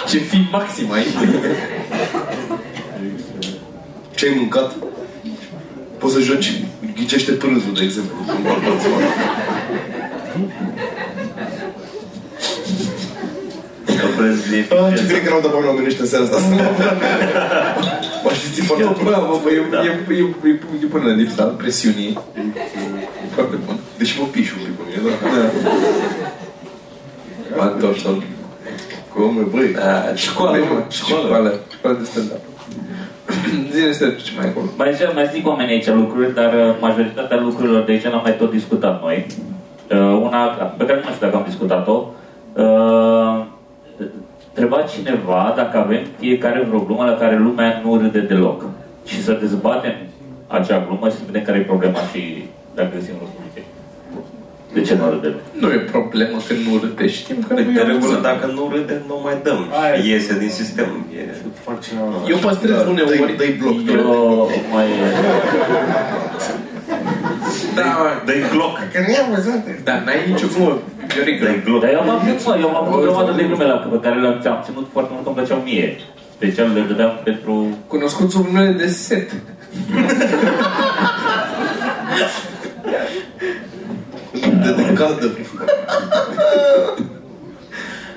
Ce fi maxim aici? Ce ai mâncat? Poți să joci ghicește prânzul, de exemplu, în balcon smart. Oprezi de Ah, ce cred că n-au dat bani oamenii ăștia în seara asta. M-aș simți foarte Bă, prost. bă, bă, e, e, e, e, e până la lipsa presiunii. E foarte bun. Deși mă piși un pic pe mine, da. Pantofel. Cum, băi? Da, școală, mă. Școală. Școală de stand-up. Zile să ce mai acolo. Mai, zic- mai zic oamenii aici lucruri, dar uh, majoritatea lucrurilor de aici l-am mai tot discutat noi. Uh, Una pe care nu mai știu dacă am discutat-o. Uh, Treba cineva dacă avem fiecare vreo glumă la care lumea nu râde deloc. Și să dezbatem acea glumă și să vedem care e problema și dacă găsim răspunsul. De ce nu râde lumea? Nu e problemă că nu râde, știm că Păi, nu de e regulă, amuzant. dacă nu râde, nu mai dăm. Aia Și e. iese din sistem. E... Fac cineva. Eu păstrez Da, uneori... dă-i- dă-i bloc. Eu mai... Da, Dă-i gloc. că nu e amuzant. Da, n-ai nicio glumă. Viorică. Dă-i gloc. Dar eu am avut, mă, eu am avut o grămadă de glume la pe care le-am ți-am ținut foarte mult că îmi plăceau mie. Special le dădeam pentru... Cunoscut sub numele de set. De de caldă.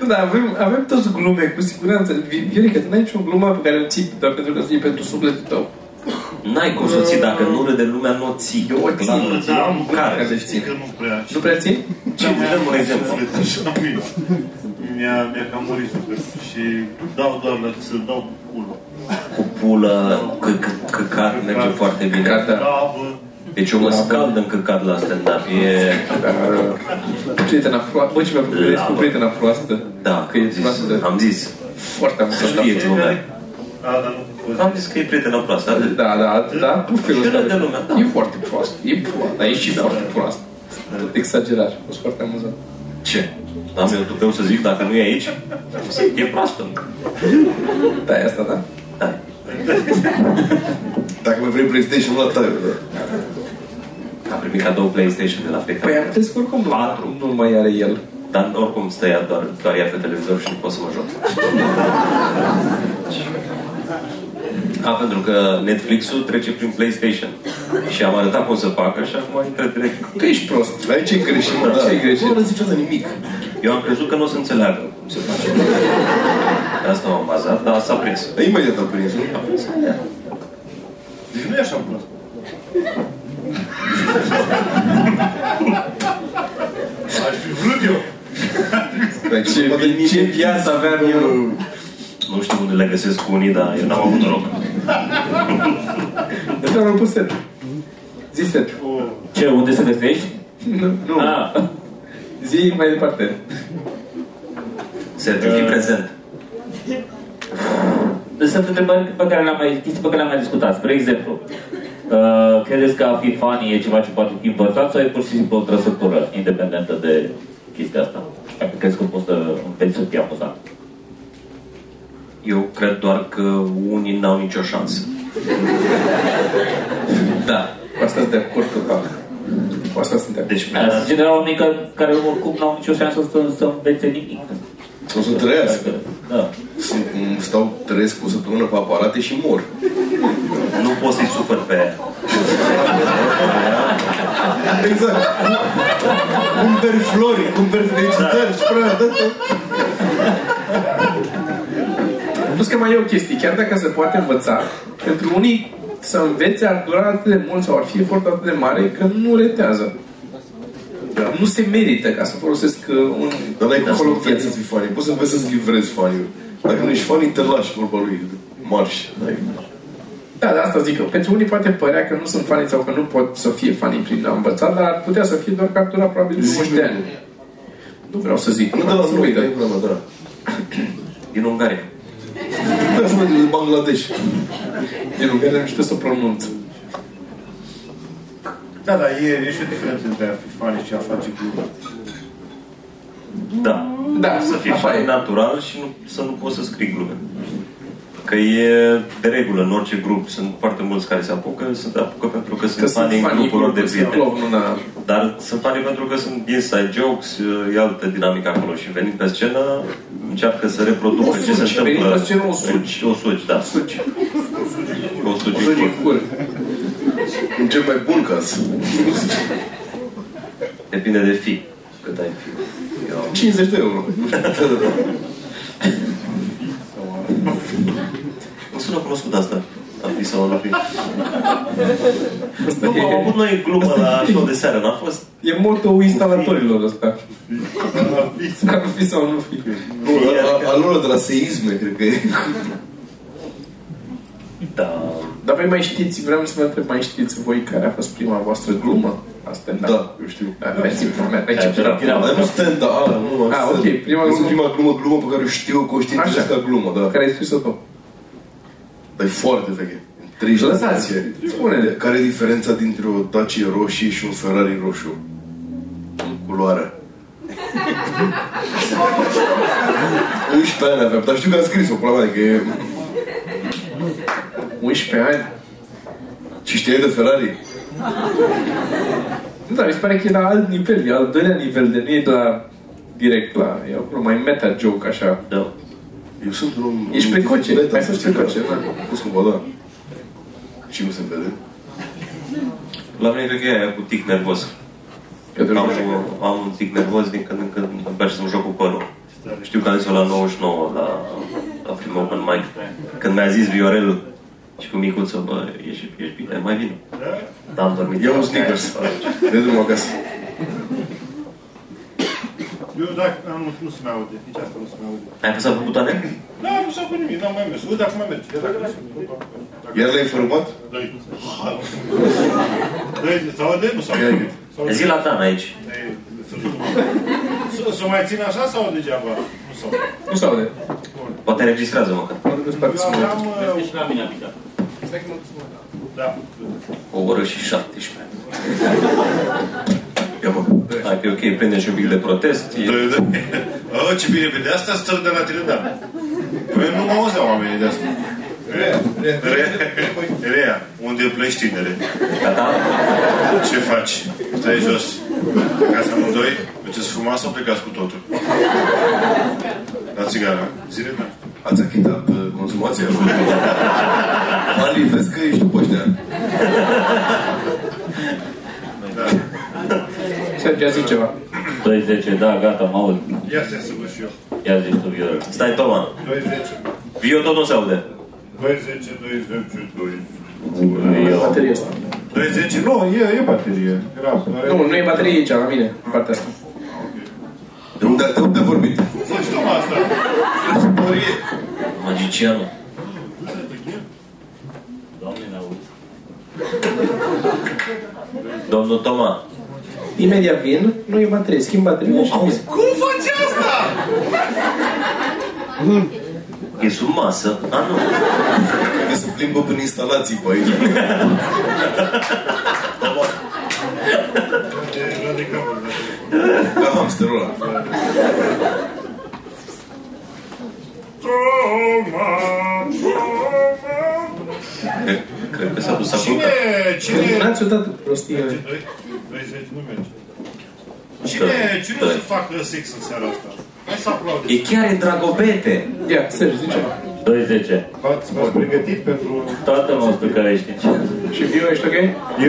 Da, avem, avem toți glume, cu siguranță. Vi- Viorica, tu n-ai nicio glumă pe care o ții doar pentru că e pentru sufletul tău. N-ai cum să o ții dacă nu râde lumea, nu o ții. Eu o țin. Clar, nu o ții. Da, am Care? care știi că nu prea. Nu prea ții? Ce? Dăm un exemplu. Așa mi-a, mi-a, mi-a cam murit sufletul și dau doar la să dau cu pulă. Cu pulă, că- că- căcat merge foarte bine. Căcat, da. Da, bă, Deci eu mă scald în căcat la stand-up. E... Dar, uh, prietena proastă, bă, ce mi-a plăcut cu prietena proastă. Da, Că e am zis. proastă. Am zis. Foarte Să amuzant. știe lumea. a, dar nu pot. Am zis că e prietena proastă. atât. Da, da, da, cu felul Și ăsta. râde lumea, da. E foarte prost. E prost, dar e și foarte prost. Tot exagerat. A fost foarte amuzant. Ce? Am eu tupeu să zic dacă nu e aici? E proastă. Da, e asta, da. Da. Dacă mai vrei PlayStation, la tare, da. Am primit cadou PlayStation de la Păi fiecare. am înțeles că oricum nu, Patru. nu mai are el. Dar oricum stăia doar, doar ea pe televizor și nu pot să mă joc. A, pentru că Netflix-ul trece prin PlayStation. Și am arătat cum să facă și acum intră direct. Că ești prost. Aici e greșit, mă, Da, da. ce e greșit? Nu răzicează nimic. Eu am crezut că nu o să înțeleagă cum se face. Pe asta m-am bazat, dar s-a prins. Dar imediat a prins, nu? Deci nu e așa prost. Aș fi vrut eu. Dar Ce, vi- ce viață aveam eu. Nu știu unde le găsesc cu unii, dar eu n-am avut noroc. De ce am pus set? Zi set. Ce, unde să găsești? Nu, nu. Ah, Zi mai departe. Sergiu, fii prezent. sunt întrebări pe care le-am mai, chestii pe care le-am mai discutat. Spre exemplu, uh, credeți că a fi funny e ceva ce poate fi învățat sau e pur și simplu o trăsătură independentă de chestia asta? Dacă crezi că poți să înveți să fii amuzant. Eu cred doar că unii n-au nicio șansă. Da. Cu asta sunt de acord total. Cu asta sunt de acord. Deci, În general, oamenii care, care oricum n-au nicio șansă să, să învețe nimic. O să trăiască. Da. Sunt- Stau, trăiesc o săptămână pe aparate și mor. nu poți să-i supăr pe aia. Exact. Cumperi flori, cumperi felicitări și prea dă Plus că mai e o chestie, chiar dacă se poate învăța, pentru unii să învețe ar dura atât de mult sau ar fi efort atât de mare că nu retează. Nu se merită ca să folosesc uh, un Dar n-ai cum să acolo înveți să fii funny. Poți să înveți să-ți livrezi funny Dacă nu ești funny, te lași vorba lui. Marș. N-ai. Da, de asta zic că pentru unii poate părea că nu sunt fani sau că nu pot să fie fani prin a învăța, dar ar putea să fie doar captura probabil de 20 de ani. Nu vreau să zic. Nu, da, nu nu, uită. e problema, da. Din Ungaria. Da, să mergem în Bangladesh. Din Ungaria nu știu să pronunț. Da, da, e, e și o diferență între a fi funny și a face glumă. Da. Da, Să fii așa fain e. natural și nu, să nu poți să scrii glume. Că e de regulă în orice grup. Sunt foarte mulți care se apucă, se apucă pentru că Că sunt sunt fani în fani grupul lor de cu prieteni. clovn, una... Dar sunt fani pentru că sunt inside jokes, e altă dinamică acolo și venind pe scenă încearcă să reproducă O ce se suci, venind întâmplă. pe scenă o suci. O suci, da. Suci. O suci. O suci în cur. În cel mai bun caz. Depinde de fi. Cât ai fi. Eu 50 de euro. Îmi sună cunoscut asta. A fi sau nu fi. Asta Nu, am e, avut noi glumă la show de seară, n-a fost? e moto instalatorilor ăsta. Ar fi sau nu fi. Nu, a- a- al lor de la seisme, cred că e. Da. Dar voi mai știți, vreau să vă întreb, mai știți voi care a fost prima voastră glumă? Asta Da, eu știu. Da, mersi, mersi. Dar nu stand da, nu, Ah, stand. ok, prima Este glumă. prima glumă, glumă pe care o știu, că o științez Așa. ca glumă, da. Care ai scris-o tu? Dar e foarte veche. 30 de Lăsați, ani. spune-le. Care e diferența dintre o Dacia roșie și un Ferrari roșu? Culoarea. 11 ani aveam, dar știu că am scris-o, pula mea, că e... 11 ani? Și știai de Ferrari? Nu, dar mi se pare că e la alt nivel, e al doilea nivel, de nu e la direct la... E acolo mai meta joke, așa. Da. Eu sunt un om... Ești un precoce, tip meta, ai fost să știi, precoce, da. da. Pus cumva, da. Și nu se vede. La mine cred că e aia cu tic nervos. Pentru Am, că am un tic nervos din când în când îmi place să-mi joc cu părul. Știu că am zis-o la 99, la, la primul open mic, când mi-a zis Viorel și cu micuță, bă, ești, ești bine, mai vine. Da, am dormit. Ia un Snickers. De drumul acasă. Eu dacă am, nu, nu se mai aude, nici asta nu se mai aude. Ai apăsat pe butoane? Da, nu s-a făcut nimic, n-am mai mers. Uite, acum merge. Ia dacă nu se dacă- Iar l-ai informat? Doi. Doi, se aude? Nu se Ia aude. gât. Se aude. Zi la Dan aici. Ei, să- Să o mai țin așa sau degeaba? Nu se aude. nu se aude. Poate înregistrează măcar. Mă duc în spate să Eu mă uit. aveam... uh, Și la mine a picat. Da. O oră și 17. Ia mă. Dacă e ok, prinde și un pic de protest. E... Doi, doi. Oh, ce bine, pe de asta stă de la tine, da. Păi nu mă auzeau oamenii de asta. Rea, rea, rea, unde plăști tinere? Gata? Ce faci? Stai jos. Plecați amândoi? Duceți frumos sau plecați cu totul? La țigară. Zile, da. Ați achitat uh, consumația? Ali, vezi că ești după ăștia. Da. Sergiu, zi ceva. 20, da, gata, mă aud. Ia să să văd și eu. Ia zici tu, Viorel. Stai, Toma. 20. Vio tot nu se aude. 20, 20, 20. Eu. Baterie asta. 20? Nu, e, e baterie. Era, Nu, nu e baterie aici, la mine, în partea asta. De unde, de unde a vorbit? Nu știu asta. Vrăjitorie. Magicianul. Doamne, ne aud. Domnul Toma. Imediat vin, nu e baterie, schimb baterie și Auzi, Cum faci asta? E sub masă. A, nu. Cred că se plimbă prin instalații pe aici. Era de capul. Ca hamsterul ăla. Cred, cred că s-a dus acum. Cine, cine... N-ați uitat prostie. 20 nu merge. Cine, cine o să facă sex în seara asta? Hai să aplaude. E chiar e dragobete. Ia, Sergiu, zi ceva. 20. V-ați v-ați pregătit pentru... Tatăl nostru care ești în cer. Și Vio, ești ok?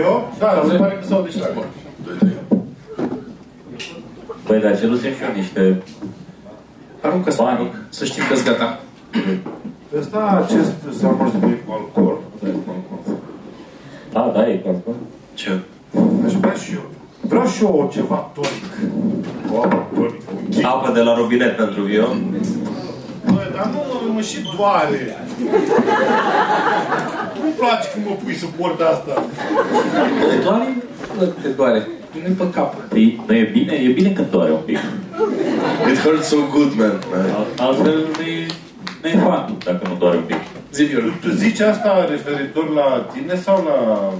Eu? Da, se pare că s-au deștept. Băi, dar cerusem și eu niște... Aruncă să Panic. Să știm că-s gata. Ăsta, acest salmon spune cu alcool. Da, cu alcool. Da, da, e cu Ce? Aș vrea și eu. Vreau și eu ceva tonic. O apă tonic. Apă de la robinet pentru Vio. Bă, dar nu mă și doare. Nu-mi place când mă pui să port asta. Te doare? Nu te doare. Nu pe cap. Păi, Nu e bine? E bine când doare un pic. It hurts so good, man. Al- Altfel nu e, nu e fan dacă nu doare un pic. Zi, Vio. Tu zici asta referitor la tine sau la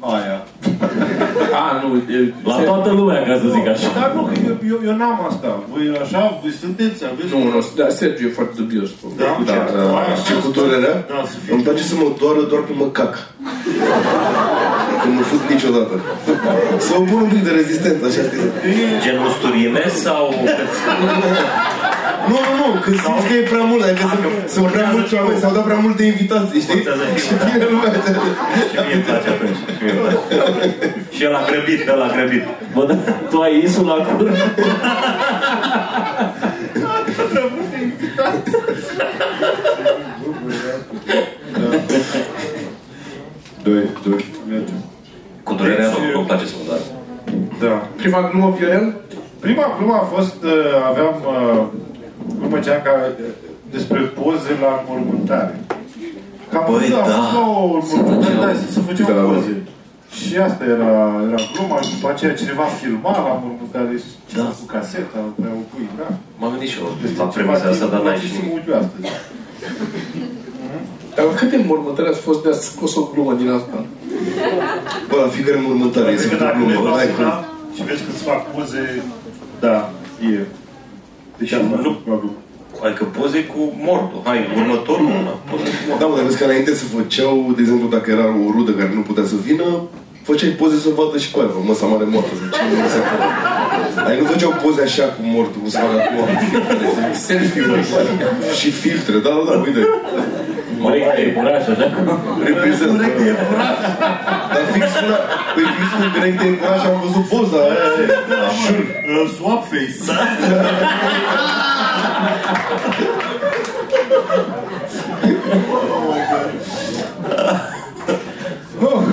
aia? A, nu. e- La toată lumea, ca să zic așa. Dar nu, că eu, eu, eu n-am asta. Voi așa, voi sunteți, aveți... Nu, nu, da, Sergiu e foarte dubios. Da, Da, da. Și cu durerea? Da, să fie. Îmi place să mă doară doar când mă cac. Că nu fut niciodată. Să o pun un pic de rezistență, așa știi? Gen usturime sau... Nu, nu, nu, când simți că e prea mult, adică sunt, sunt prea mulți oameni, s-au dat prea multe invitații, știi? Forțează Și fiul, da. vine lumea. Și mie îmi place atunci. Și mie îmi place. Și el a grăbit, el a grăbit. Bă, dar tu ai isul la cur? Doi, doi, merge. Cu durerea nu, nu-mi place să mă doar. Da. Prima glumă, Viorel? Prima glumă a fost, uh, aveam uh, glumă cea ca uh, despre poze la înmormântare. Că am Băi, văzut, am da. fost la o următoare, da, să se făceau Da. poze. Și asta era, era gluma, și după aceea cineva filma la mormântare și Da. cu caseta, pe o pui, da. M-am gândit și eu Este la premisa asta, dar n-ai și și nimic. unghiul astăzi. Dar la câte mormântări ați fost de a scos o glumă din asta? Bă, la fiecare mormântare este Adică o dacă le glumă. dau N-ai cum. una și vezi că îți fac poze, da, e. Deci asta Nu. nu glumă. Adică poze cu mortul. Hai, următorul una. Poze cu mortul. Da, mă, dar vezi că înainte se făceau, de exemplu, dacă era o rudă care nu putea să vină, făceai poze să vadă și cu aia, bă, măsa mare moartă, zice, nu se acolo. Ai nu făceau poze așa cu mortul, cum se fac acum. Selfie-uri. și filtre, da, da, da, uite. Urechi de curaj, așa? Reprezintă. Dar fix una, păi fix cu urechi de curaj am văzut poza aia, aia. Jur. Uh, Swap face.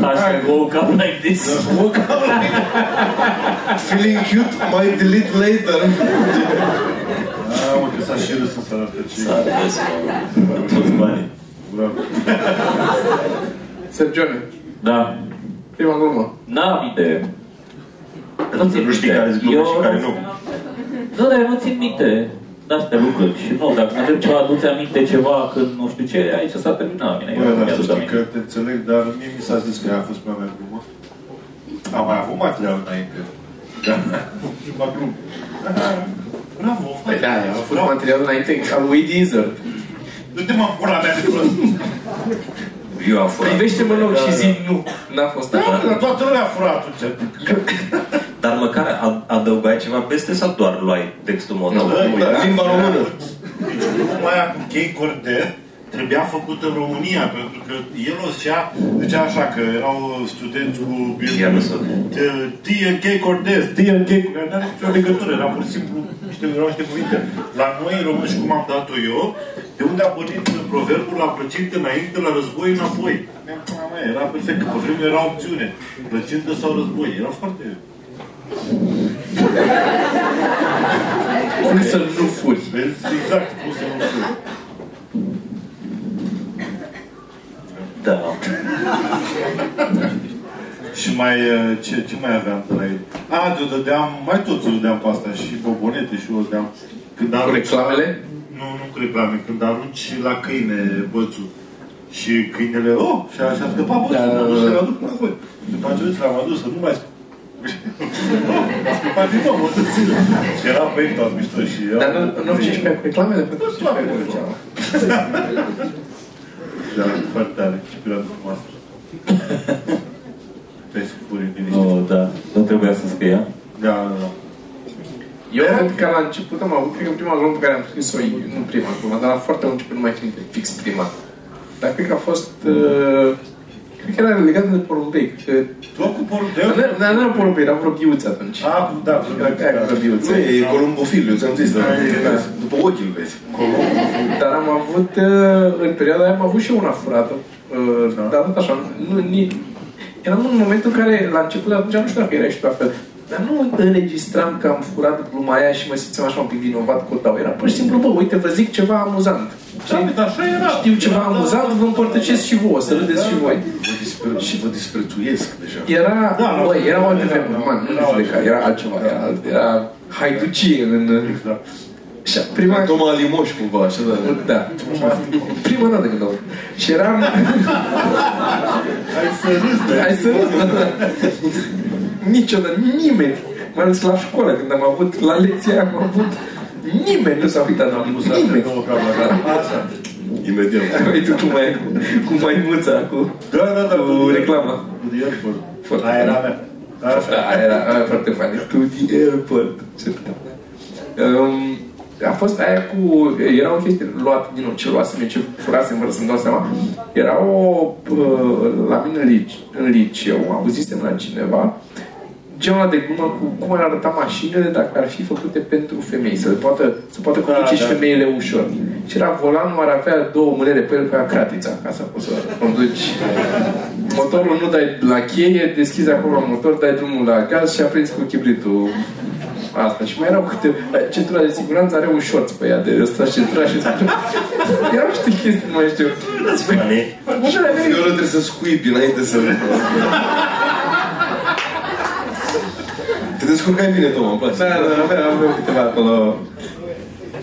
Hashtag woke up like this. Feeling cute, might delete later. Ah, mă, că s-a și râs în seara asta. S-a râs, mă. Toți banii. Bravo. Sergione, Da. prima glumă. N-am idee. Pentru că nu știi care zic lucruri și care nu. Nu, dar eu nu țin minte de astea lucruri. Și nu, dacă mă întreb ceva, aduți aminte ceva când nu știu ce, aici s-a terminat. Bine, eu Bă, nu dar să mi-aduc știi aminte. că te înțeleg, dar mie mi s-a zis că ea a fost prima mea glumă. Am mai avut material înainte. Da. Prima glumă. Ah, Bravo, Păi da, am avut material înainte al lui Deezer. Du-te mă pula mea de prost. Eu am furat. Privește-mă în ochi și zi nu. N-a fost Da, așa. dar toată lumea a furat atunci. Dar măcar ad- adăugai ceva peste sau doar luai textul monoton? Da, limba română. Deci gluma aia cu Chei Cordet trebuia făcută în România, pentru că el o zicea, zicea așa, că erau studenți cu Ia nu să- Tie Chei Cordet, Tie Chei Cordet, nu are nicio legătură, era pur și simplu niște, erau niște cuvinte. La noi, în români, și cum am dat-o eu, de unde a pornit proverbul la plăcinte înainte, la război înapoi. Mi-am pula mea, Era perfect, că pe vremea era opțiune. Plăcintă sau război. Era foarte... Cum să nu furi? Vezi exact cum să nu știu. Da. Și mai, uh, ce, ce mai aveam de la el? A, eu dădeam, mai toți eu dădeam pe asta, și bobonete și eu dădeam. Când Cu arunci, reclamele? nu, nu cu reclame, când arunci la câine bățul. Și câinele, oh, și a, și-a scăpat bățul, Da, da, da, m-a dus da. să-l aduc înapoi. După aceea zis, l-am adus, să nu mai sp- a scăpat din nou, mă târziu. Și era pe tot mișto și era... Dar nu, nu 15 cu reclamele? Pentru Nu, toate cu reclame. Da, foarte tare, și perioadă frumoasă. Te-ai scupurit liniște. Nu, da. Nu trebuia să scrie. Da, da, da. Eu cred că la început am avut, cred că prima glumă pe care am scris-o, nu prima glumă, dar la foarte mult început nu mai țin minte fix prima. Dar cred că a fost, uh, cred că era legată de porumbei. Cred că, Tot cu porumbeu? dar nu- dar nu era porumbei, era vrăbiuță atunci. A, da, Era aia cu vrăbiuță. Nu, e columbofil, eu ți-am zis, dar după ochi îl vezi. Dar am avut, uh, în perioada aia am avut și eu una furată. Uh, Dar tot așa, nu, ni, eram în momentul în care, la început, atunci nu știu dacă era și tu la fel, dar nu înregistram că am furat gluma aia și mă simțeam așa un pic vinovat că o dau. Era pur și simplu, bă, uite, vă zic ceva amuzant. Da, dar așa era. Știu ceva amuzant, vă împărtăcesc și vouă, să râdeți și voi. Vă disper- și vă disprețuiesc deja. Era, Da, la- băi, erau alte vremuri, man, nu Erau știu de care, era altceva, era, alt- era haiducie în... Exact. Și prima... Toma Limoș cumva, așa, da. Da, prima dată când aud. Și eram... Hai să râzi de Hai să râzi, da, da. Niciodată, nimeni, mai ales la școală, când am avut, la lecția aia am avut, nimeni nu s-a uitat la Pus astea nimeni. două cap la cap. Așa. Imediat. Uite cum mai, cu maimuța, cu, Da, da, da. cu reclama. Cu The Airport. Foarte Aia era mea. Așa. Da, era, era foarte funny. To the airport. Ce tare. Um, a fost aia cu... Era o chestie luată din nou, ce luasem eu, ce furasem fără să-mi dau seama. Era o... uh, La mine în, lice, în liceu, auzisem la cineva genul ăla de glumă cu cum ar arăta mașinile dacă ar fi făcute pentru femei, să le poată, să poată conduce Da, și da. femeile ușor. Și era volanul, ar avea două mânere pe el ca cratița, ca să poți să conduci. Motorul nu dai la cheie, deschizi acolo motor, dai drumul la gaz și aprinzi cu chibritul asta. Și mai erau câte... Centura de siguranță are un shorts pe ea de ăsta centura și Erau niște chestii, nu mai știu. That's funny. Unele mele Fioră trebuie să scuipi înainte să... Te descurcai bine, Toma, îmi place. Da, da, aveam, aveam câteva acolo.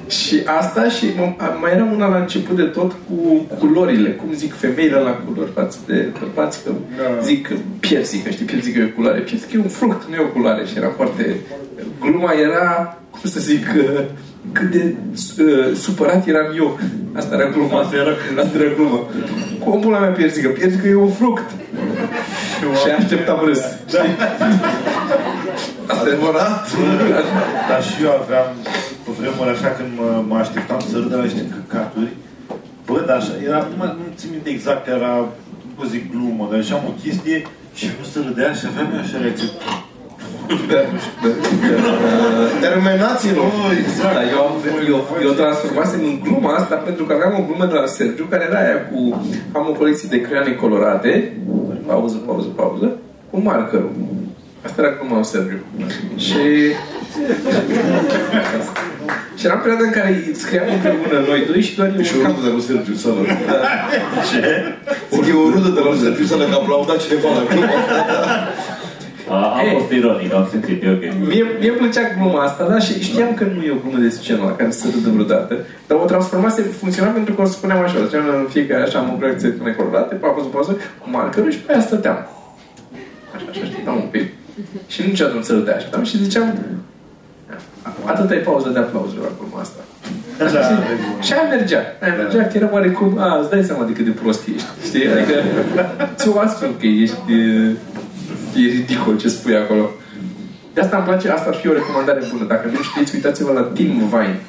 Și asta și m- mai era una la început de tot cu culorile, cum zic femeile la culori față de bărbați, că Da. zic piersică, știi, piersică e o culoare, piersică e un fruct, nu e o culoare și era foarte... Gluma era, cum să zic, uh, cât de uh, supărat eram eu. Asta era gluma. Asta era, asta era gluma. Cum pula mea piersică? Piersică e un fruct. Și așteptam râs. știi? Asta e adevărat. Dar și eu aveam pe vremuri așa când mă, mă așteptam să râd de la niște căcaturi. Bă, dar așa, era, nu, mai, nu țin minte exact, era, nu zic glumă, dar așa o chestie și nu se râdea și aveam eu așa reacție. Terminați-l! Oh, exact. Da, eu, eu, eu transformasem în gluma asta pentru că aveam o glumă de la Sergiu care era aia cu am o colecție de creioane colorate pauză, pauză, pauză cu markerul. Asta era gluma lui Sergiu. Și și era perioada în care scriam împreună noi doi și doar eu Și o urcam rudă de la Sergiu Sală. Ce? Zic, e o rudă de la Sergiu Sală că a aplaudat cineva la club. A, a Ei. fost ironic, am simțit, e ok. Mie, mie îmi plăcea gluma asta, da? Și știam că nu e o glumă de scenă la care să râdă vreodată. Dar o transformase, funcționa pentru că o spuneam așa, ziceam în fiecare așa, am o proiecție necolorate, pauză, pauză, cu markerul și pe aia stăteam. Așa, așa, așteptam un pic. Și niciodată nu se râdea, așteptam și ziceam, atâta e pauză de aplauze la gluma asta. Da, Și aia mergea. Aia mergea că era oarecum, a, îți dai seama de cât de prost ești. Știi? Adică ți-o astfel că ești e, e ridicol ce spui acolo. De asta îmi place, asta ar fi o recomandare bună. Dacă nu știți, uitați-vă la Tim Vine.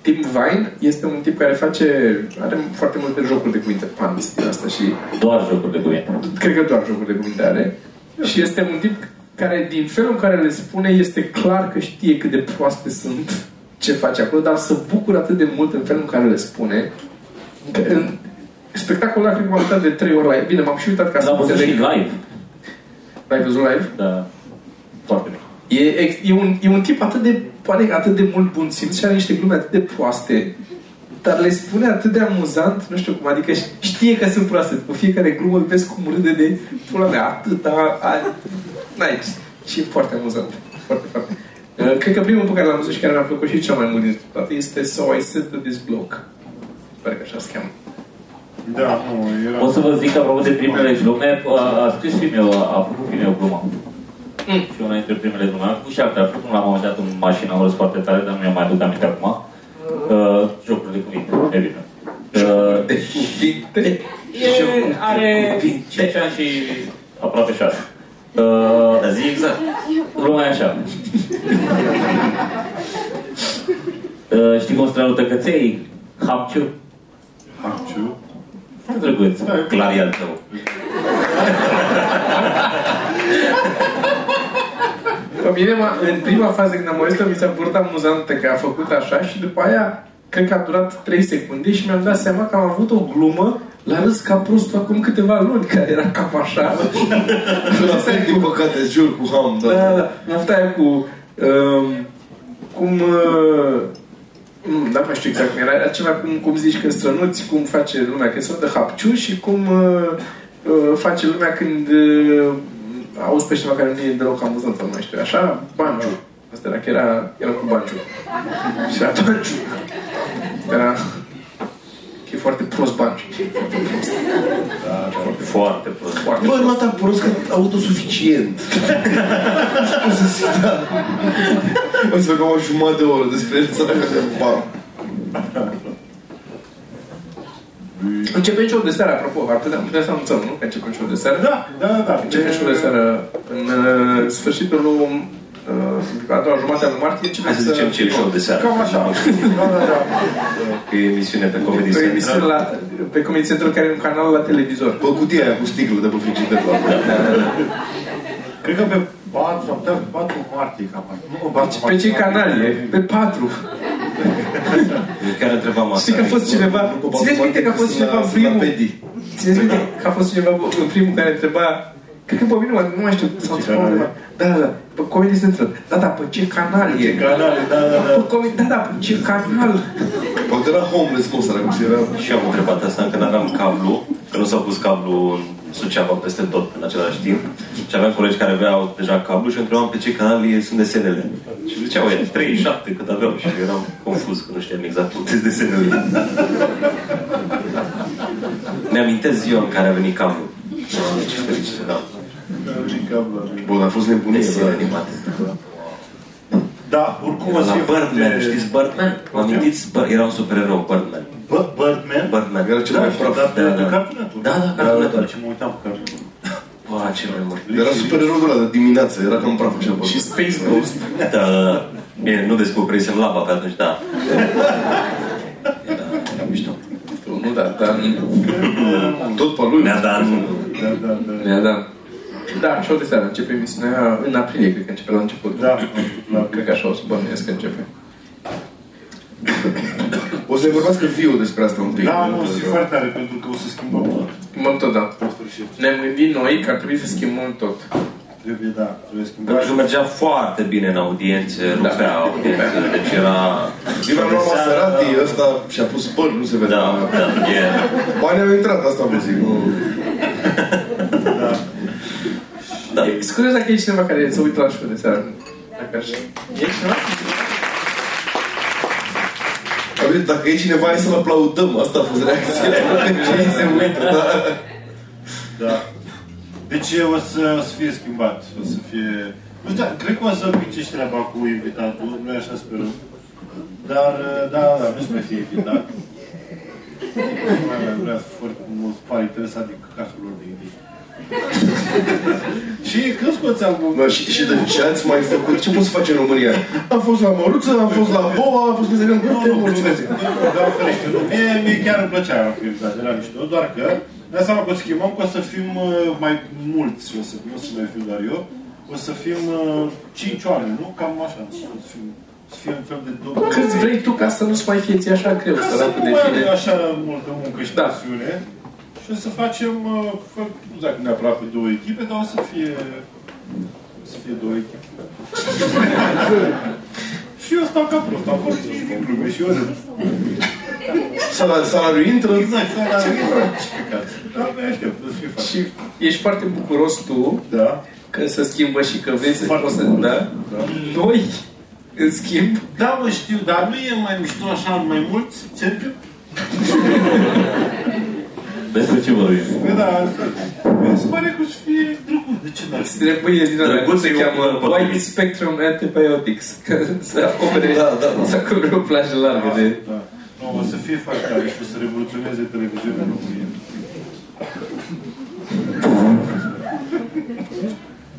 Tim Vine este un tip care face, are foarte multe jocuri de cuvinte, puns din asta și Doar jocuri de cuvinte. cred că doar jocuri de cuvinte are. Și este un tip care, din felul în care le spune, este clar că știe cât de proaste sunt ce face acolo, dar se bucură atât de mult în felul în care le spune. Că în spectacolul ăla, cred că m-am uitat de trei ori la el. Bine, m-am și uitat ca să L-am văzut și înțeleg. live. L-ai văzut live? Da. Foarte bine. E, ex- e, un, e un tip atât de, pare atât de mult bun simț și are niște glume atât de proaste, dar le spune atât de amuzant, nu știu cum, adică știe că sunt proaste. Cu fiecare glumă vezi cum râde de pula mea, atât, a, a, nice. Și e foarte amuzant. Foarte, foarte. Uh, Cred că primul pe care l-am văzut și care mi-a plăcut și cel mai mult din toate este So I Said to This Bloke. Sper că așa se cheamă. Da, nu, era... O să vă zic, apropo de primele glume, a, a scris filmul, a făcut filmul o glumă. Mm. Și una dintre primele glume. A făcut și alte, a făcut unul la un moment dat în mașină, am râs foarte tare, dar nu mi-am mai aduc aminte acum. Uh, jocuri de cuvinte, evident. Uh, De cuvinte. e, are 10 ani și aproape 6. Uh, Dar zi exact. Gluma e așa. uh, știi cum strălută căței? Hapciu. Hapciu. Foarte drăguț. Clar e al tău. Pe mine, m-a- în prima fază când am auzit mi s-a părut amuzant că a făcut așa și după aia cred că a durat 3 secunde și mi-am dat seama că am avut o glumă la râs ca prostul acum câteva luni, care era cam așa. La fel, din păcate, jur, cu ham, Da, da. da, da. Mofta aia cu... Um, cum... Uh, mm, da, mai știu exact cum era. Era ceva cum, cum zici când strănuți, cum face lumea când se de hapciu și cum uh, uh, face lumea când uh, auzi pe cineva care nu e deloc amuzant, nu mai știu. Așa, banciu. Asta era că era, era cu banciu. Și era banciu. Era... E foarte prost banciu. Foarte prost. Foarte Bă, prost. nu atât prost că autosuficient. Nu știu cum să zic, da. O să fac o jumătate de oră despre el, să de bam. Începem show de seară, apropo, ar putea, putea să anunțăm, nu? Că începem show de seară. Da, da, da. Începem show de seară în uh, sfârșitul lui uh, a doua jumătate a lui martie. Începem Hai să zicem ce e show de seară. Cam așa. Da, da, da. Că e emisiune pe Comedy Pe emisiune Central. la, pe Comedy Central, care e un canal la televizor. Pe cutia aia cu sticlă de pe frigider la Cred că pe 4 sau pe 4 martie, cam așa. Nu, pe 4 Pe ce canal e? Pe 4. Eu chiar întrebam asta. Știi că a fost cineva... Țineți minte că a fost cineva în primul... Țineți minte că a fost cineva în primul care întreba Cred că pe mine, nu mai știu, sau Ce ceva canal e? undeva. Da, da, da, pe Comedy Central. Da, da, pe ce canal e? Ce canale, da, da, da. Pe Comedy, da, da, pe ce canal? Poate era homeless, cum să și era... Și eu am întrebat asta când aveam cablu, că nu s-a pus cablu în Suceava peste tot în același timp. Și aveam colegi care aveau deja cablu și întrebam pe ce canal e- sunt desenele. Și ziceau ei, 37 cât aveau și eu eram confuz că nu știam exact unde sunt desenele. Mi-amintesc ziua în care a venit cablu. Doamne, ce fericit eram. Bun, a fost nebunie, Desene da. animate. Da, oricum o să La fie Birdman, foarte- știți Birdman? Vă amintiți? Bă- Era un supererou, Birdman. Bă- Birdman? Birdman. Era cel Da, mai știu, praf. dar Da, de da. Cartoon Network. Da, da, Cartoon Network. Ce mă uitam pe Cartoon Network. Bă, ce memori. Era supererou de ăla de dimineață, era cam praf așa. bă. Și Space Ghost. Da, da, da. Bine, nu descoperisem lava pe atunci, da. Era, era mișto. Nu, da, dar... Tot pe lui. Ne-a dat Da, da, da. Da, da. Da, show de seară. Începe emisiunea în aprilie, cred că începe la început. Da, la Cred că așa o să bănuiesc că începe. O să ne vorbească Viu despre asta un pic. Da, nu, o să fie foarte tare, pentru că o să schimbăm tot. Schimbăm tot, da. În sfârșit. Ne-am gândit noi că ar trebui să schimbăm tot. Trebuie, da, trebuie schimbat. Pentru că mergea foarte bine în audiențe, rupea audiențe, deci era... Eu am luat Maserati, ăsta și-a pus păr, nu se vede. Da, da, e... Banii au intrat, asta vă zic. Nu... Da. Sunt curios dacă e cineva care se uită la show de seară. Dacă așa. E cineva? Auzi, Dacă e cineva, hai să-l aplaudăm. Asta a fost reacția. Cei se uită, da. Da. Deci o să, o să fie schimbat. O să fie... Nu știu, cred că o să picești treaba cu invitatul, nu așa sperăm. Dar, da, da, nu să mai fie invitat. Nu mai mai vrea foarte mult pare interesat de căcatul lor de idei. și când scoți albumul? Da, și, și de ce ați mai făcut? Ce poți face în România? Am fost la Măruță, am fost la Boa, am fost pe Zăgăm. Nu, nu, mulțumesc. Doar ferește. Nu, Mie, mie chiar îmi plăcea cu invitat, era mișto, doar că ne seama că o să schimbăm, că o să fim uh, mai mulți, o să, nu o să mai fiu doar eu, o să fim uh, cinci oameni, nu? Cam așa, o să fim, să fie un fel de două. Cât vrei tu ca să nu-ți mai fie ție așa greu, Ca să săracul nu de mai tine. avem așa multă muncă și Da. pasiune. Și o să facem, uh, fă- nu știu dacă neapărat pe două echipe, dar o să fie, o să fie două echipe. și eu stau ca prost, am fost și din glume și eu râd. Salariul salariul intră. Exact, să la ce păcat. Da, abia aștept, o să fie fain. Și ești foarte bucuros tu Da. că se schimbă și că vrei să Foarte poți să... mult. Da? Da. Noi, în schimb, Da, mă știu, dar nu e mai mișto așa mai mulți, Sergiu? Despre ce vorbim? Păi da, asta. Mi se pare că o să fie drăguț. De ce n-ar îți trebuie din alea, Drăguț se e cheamă un potrivit. Wide Spectrum Antibiotics. Că să acopere, Da, da, da. să acopere o plajă largă de... Da. Nu, o să fie foarte tare și o să revoluționeze televiziunea în România.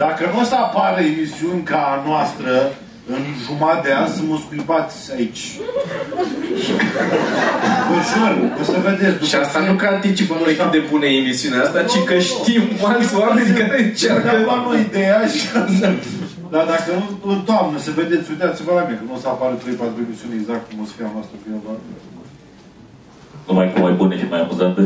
Dacă nu o să apară emisiuni ca a noastră în jumătate de an, să mă scuipați aici. Vă jur, o să vedeți. după Și asta ce- nu că anticipăm noi cât de bună e emisiunea asta, ci că știm alți oameni care Ne-am încearcă... luat noi ideea și Dar dacă nu, în toamnă, să vedeți, uitați-vă la mine, că nu o să apară 3-4 emisiuni exact cum o să fie a noastră când va. Numai cu mai bune și mai amuzante.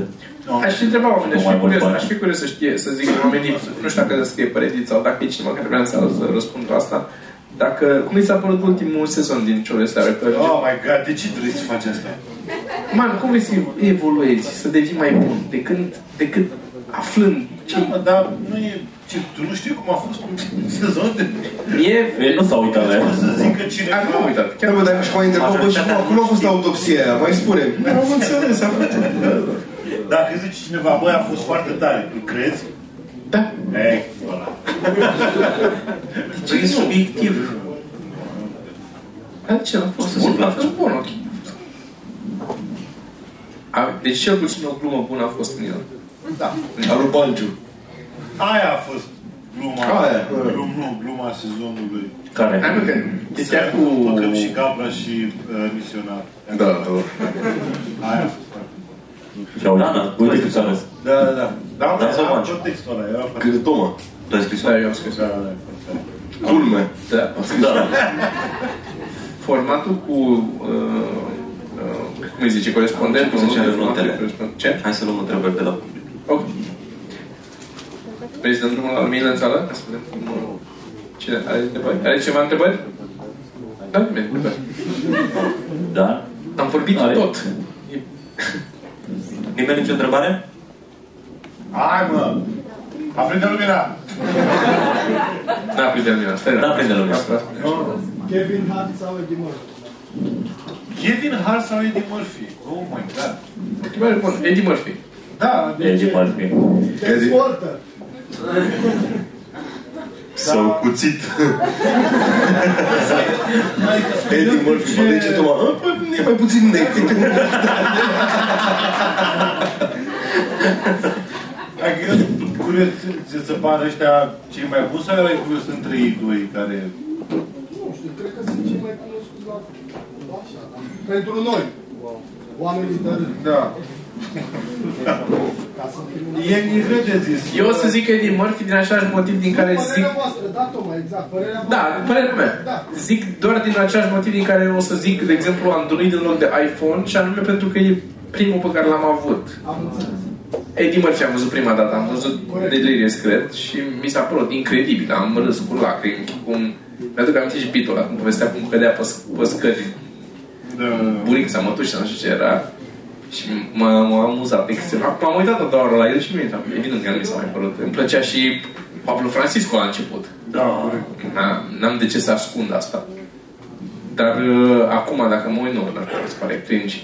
Aș fi întrebat oamenii, aș Nu mai fi mulți curios, bani. aș fi curios să știe, să zic oamenii, nu știu dacă să scrie păreți sau dacă e cineva care vrea să, să răspund la asta, dacă, cum i s-a părut ultimul sezon din Ciore de Seară? Că, Oh my god, de ce trebuie să faci asta? man, cum vrei să evoluezi, să devii mai bun, de când, decât aflând ce... Ce, mă, dar nu e... Ce, tu nu știi cum a fost un sezon de... Mie, Ei nu s-au uitat la O el. să zic că cine... am nu am uitat, Chiar chiar bă, dacă și mai întrebat, bă, și cum, cum a fost autopsia aia? Mai spune. Nu am înțeles, am Dacă zice cineva, băi, a fost foarte tare, tu crezi? Da, Ei, ăla. E subiectiv. dar ce a fost bun, a fost bun, ok. A, deci cel puțin o glumă bună a fost în el. Da. Al lui Banciu. Aia a fost gluma. Aia. Glum, nu, gluma sezonului. Care? Hai mă, că chestia cu... Păcăm și Gabra și uh, misionar. Da, da. Aia a fost foarte Și au Da, da. Uite cât s-a răs. Da, da, da. Da, Da, da, sau da, Banciu? contextul ăla, era foarte... Cât Toma. Tu ai scris-o? Da, eu am scris. Da, da, da, foarte tare. Culme. Da. Da. Formatul cu... Uh, uh, cum îi zice, corespondentul, Cum se zice, nu? notele. Corespondent. Ce? Hai să luăm întrebări de la public. Ok. Vrei să dăm drumul la lumină în sală? Ca să vedem cum- Cine are întrebări? Are ceva întrebări? Da, nimeni întrebări. Da? Am vorbit Are. tot. Nimeni nicio întrebare? Hai, mă! Aprinde lumina! N-a prins de lumina. Stai, N-a prins de lumina. Asta. Kevin Hart sau Eddie Murphy? Kevin Hart sau Eddie Murphy? Oh my god! Întrebare bună. Eddie Murphy. Da, de Eddie ce? Murphy. Transporter. Sau cuțit. Eddie Murphy, mă zice Toma, "Ah, păi, e mai puțin nectic. Adică eu sunt curios să se pară ăștia cei mai buni sau erai curios între ei doi care... Nu știu, cred că sunt cei mai cunoscuți la... Așa, da. Pentru noi. Oamenii de rând. Da. Ca să fim un... E nivel de zis. Eu o să zic Eddie Murphy din același motiv din care zic... Părerea voastră, da, Toma, exact. Părerea voastră. Da, părerea mea. Da. Zic doar din același motiv din care o să zic, de exemplu, Android în loc de iPhone și anume pentru că e primul pe care l-am avut. Am înțeles. Eddie Murphy am văzut prima dată, am văzut Corect. Delirious, cred, și mi s-a părut incredibil, am râs cu lacrimi, cum... Mi-aduc aminte și bitul ăla, cum povestea cum cădea pe, sc- pe scări, Da. bunic sau mătuși, nu știu ce era. Și m-a, m-a amuzat extrem. Acum am uitat doar la el și mie, evident că nu mi s-a mai părut. Îmi plăcea și Pablo Francisco la început. Da, corect. Na- N-am de ce să ascund asta. Dar uh, acum, dacă mă uit, nu, nu mi se pare cringe.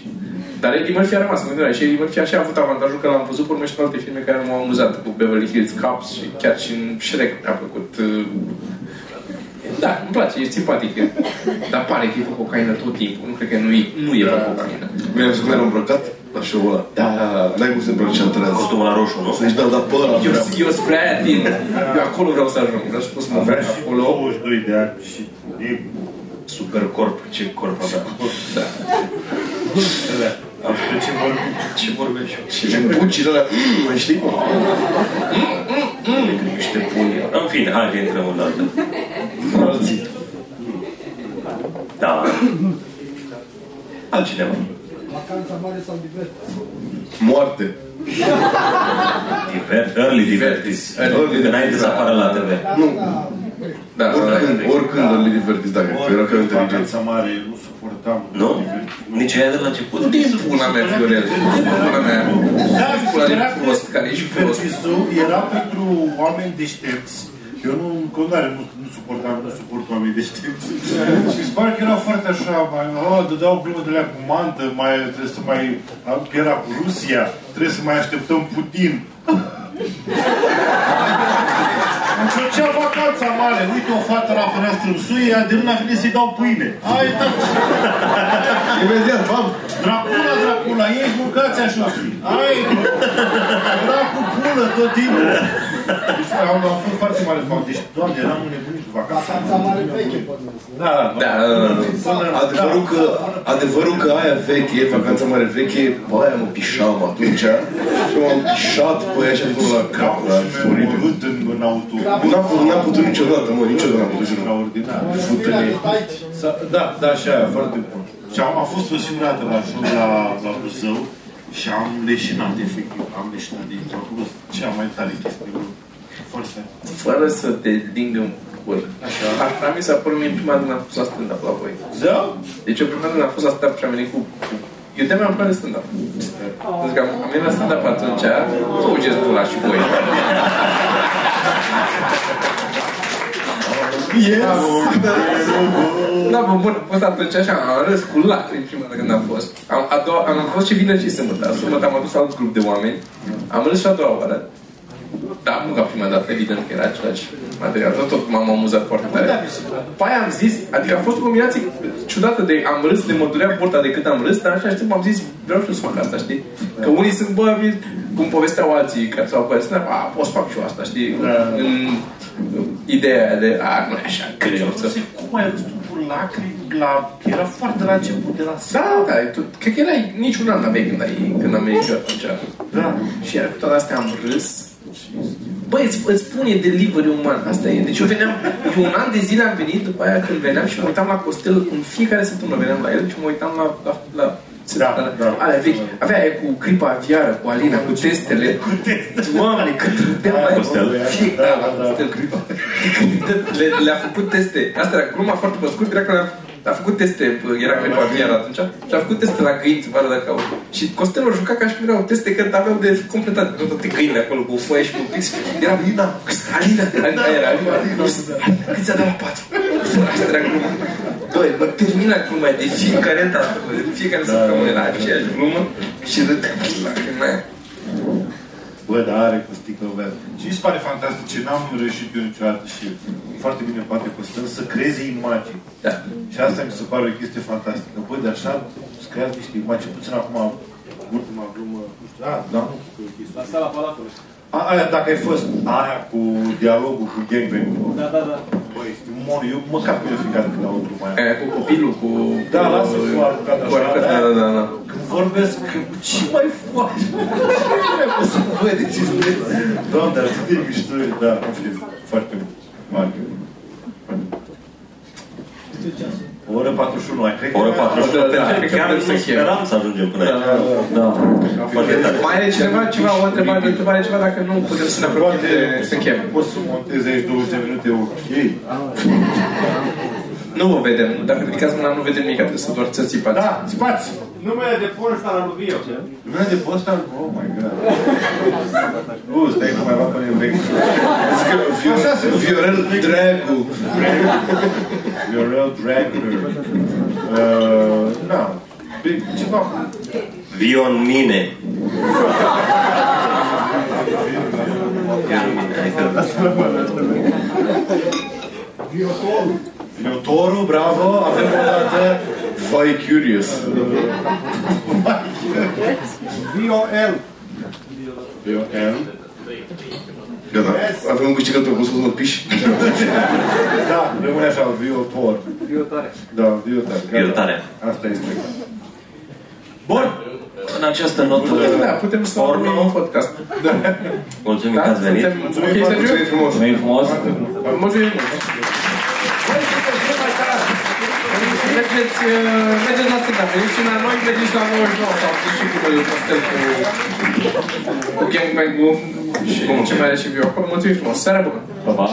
Dar Eddie Murphy a rămas, mă gândeam, și Eddie Murphy așa a avut avantajul că l-am văzut pe urmă și în alte filme care m-au amuzat, cu Beverly Hills Cops și chiar și în Shrek mi-a plăcut. uh, Da, îmi place, e simpatic. el. Dar pare că e pe cocaină tot timpul, nu cred că nu e, nu e pe cocaină. Mie am zis că l-am îmbrăcat la show-ul ăla. Da. N-ai cum să îmbrăci și antrează. Costumul la roșu, nu? Să-și dau, dar pe ăla Eu, vreau. eu spre aia tind. Eu acolo vreau să ajung. Vreau să pot să mă Avea fac și acolo. 22 de ani și e Super corp. Ce corp avea. Da. Despre ce vorbim. Ce vorbești? Și bucile alea, mm, mai știi? Niște puni. În fine, hai că intrăm în altă. Alții. Da. Altcineva. Vacanța mare sau divert? Moarte. Divert, early divertis. Early Înainte să apară la TV. Da, Nu. da, Da, Oricând, oricând îl divertis, dacă era ca inteligență. Vacanța mare, nu suportam. Nu? Nici aia de la început. Din pula mea, Viorel. Din pula mea. Da, Pula de era prost, care ești prost. divertisul era pentru oameni deștepți. Eu nu, în continuare nu, nu suportam, nu suport oameni deștepți. și mi se pare că era foarte așa, mai, oh, dădeau glumă de la cu mantă, mai, trebuie să mai, că era cu Rusia, trebuie să mai așteptăm Putin. Îmi plăcea vacanța mare. Uite o fată la fereastră în suie, de luna vine să-i dau pâine. Hai, da. Imediat, bam! Dracula, Dracula, ei mâncați așa. Hai, dracu pulă tot timpul. Deci am, am fost foarte mare fan. Deci, doamne, eram nebunit cu vacanța. Vacanța mare veche, poate să Da, da, Da, da. Adevărul că, adevărul că aia veche, vacanța mare veche, bă, aia mă pișam atunci și m-am pișat pe aia și am pus la cap, la Și mi-am oribil. omorât în, în auto. N-am putut, n-am putut niciodată, mă, niciodată n-am putut, jur. Extraordinar. Futele. Sa- Da, da, și aia, foarte bun. Și am, am fost o singură dată la show la, la Buzău și am leșinat, efectiv. Am leșinat din a fost cea mai tare chestie. Foarte. fără să te lingă în cur. Așa. Asta mi s-a părut mie prima dată când am fost la stand-up la voi. Zău? Deci eu prima dată când am fost la stand-up și am venit cu... cu- Eu de-aia mi-am plăcut de stand-up. Pentru că am, am venit la stand-up atunci, fugeți pula și voi. Yes! Da, bă, bun, a fost atunci așa, am râs cu lacrimi prima dată când am fost. Am, a doua, am fost și vineri și sâmbătă. Sâmbătă am adus alt grup de oameni. Am râs și a doua oară. Da, nu ca prima dată, evident că era același material. Tot, tot m-am amuzat foarte tare. După aia am zis, adică a fost o combinație ciudată de am râs, de mă durea burta de cât am râs, dar în același timp am zis, vreau și eu să fac asta, știi? Că unii sunt, bă, cum povesteau alții care s-au părăsit, a, pot să fac și eu asta, știi? În, ideea aia de, a, nu e așa, greu să... Zic, cum ai râs tu cu lacrimi la... Era foarte la început de la Da, da, tu, cred că erai niciun an n-aveai când, ai, când am venit eu atunci. Da. Și iar cu toate astea am râs. Băi, îți, îți spune delivery uman, asta e. Deci eu veneam, eu un an de zile am venit după aia când veneam și mă uitam la Costel, în fiecare săptămână veneam la el și mă uitam la, la, la Da, da. Alea vechi. Avea aia cu clipa aviară, cu Alina, cu testele. Cu testele. Doamne, cât râdeam Da, mai Costel. Fie- Da, da, da, da. Costel. Le, le-a făcut teste. Asta era gluma foarte pe scurt, era că le-a, a făcut teste, era clipa aviară atunci, și a făcut teste la găini, să vadă dacă au. Și Costel a jucat ca și cum erau teste că aveau de completat, erau toate găinile acolo cu o foaie și cu un pix. Era Alina, Alina, Alina, era Alina, cât ți-a dat la patru? Asta era gluma. Băi, mă termina gluma de fiecare dată, bă, de fiecare săptămână la aceeași glumă și râd la aia. Bă, dar are cu sticlă verde. Și mi se pare fantastic ce n-am reușit eu niciodată și foarte bine poate Costel să creeze imagini. Da. Și asta mi se pare o chestie fantastică. Bă, de așa să creați niște imagini, puțin acum ultima glumă, nu știu, a, da, nu, cu chestia. La sala Palatului. A, aia, dacă ai fost aia cu dialogul cu gangbang-ul. Da, da, da. Băi, este un mon, eu măcar pe el fiecare când aud gluma aia. Aia cu copilul, cu... Da, cu- lasă cu aruncat cu așa. aruncat, Da, da, da, da. Când vorbesc, ce mai faci? Nu să vede ce Doamne, dar atât de mișto, e, da, în fine, foarte mare. O oră 41, ai cred că... O oră 41, Da, da, da, pentru cred că că chiar vrem să nu încheiem. speram să ajungem până aici. Da. Foarte tare. Mai are cineva ceva, o întrebare, o întrebare ceva, dacă nu putem să ne apropiem de să încheiem. Poți să montezi aici 20 de minute, ok. Nu vă vedem, dacă ridicați mâna nu vedem nimic, trebuie să doar să țipați. Da, țipați! Numele de pornstar al lui Vio. Lumea de posta, oh my god. Uh, stai că mai va până în vechi. Așa se Viorel Dragu. You're real drag her. Uh, da. Bine, Ceva Vion mine. Viitorul. Viotorul, bravo, avem o dată. Vai Curious. V-O-L. Viotel. Gata. Avem un câștigător, cum spus, piși. Da, rămâne așa, Viotor. Viitoare. Da, Viotor. Gata. Viotare. Asta este. Bun. În această notă Da, putem să urmăm un podcast. mulțumim Da? că ați venit. Suntem... Mulțumim Ok, foarte Sergiu? frumos. Mulțumim frumos. Mulțumim mult. Mergeți, uh, mergeți la stânga, veniți și la noi, mergeți la 99 sau și cu noi Costel cu, cu gangbang-ul și ce mai are și viu acolo. Mulțumim frumos, seara bună! Pa, pa.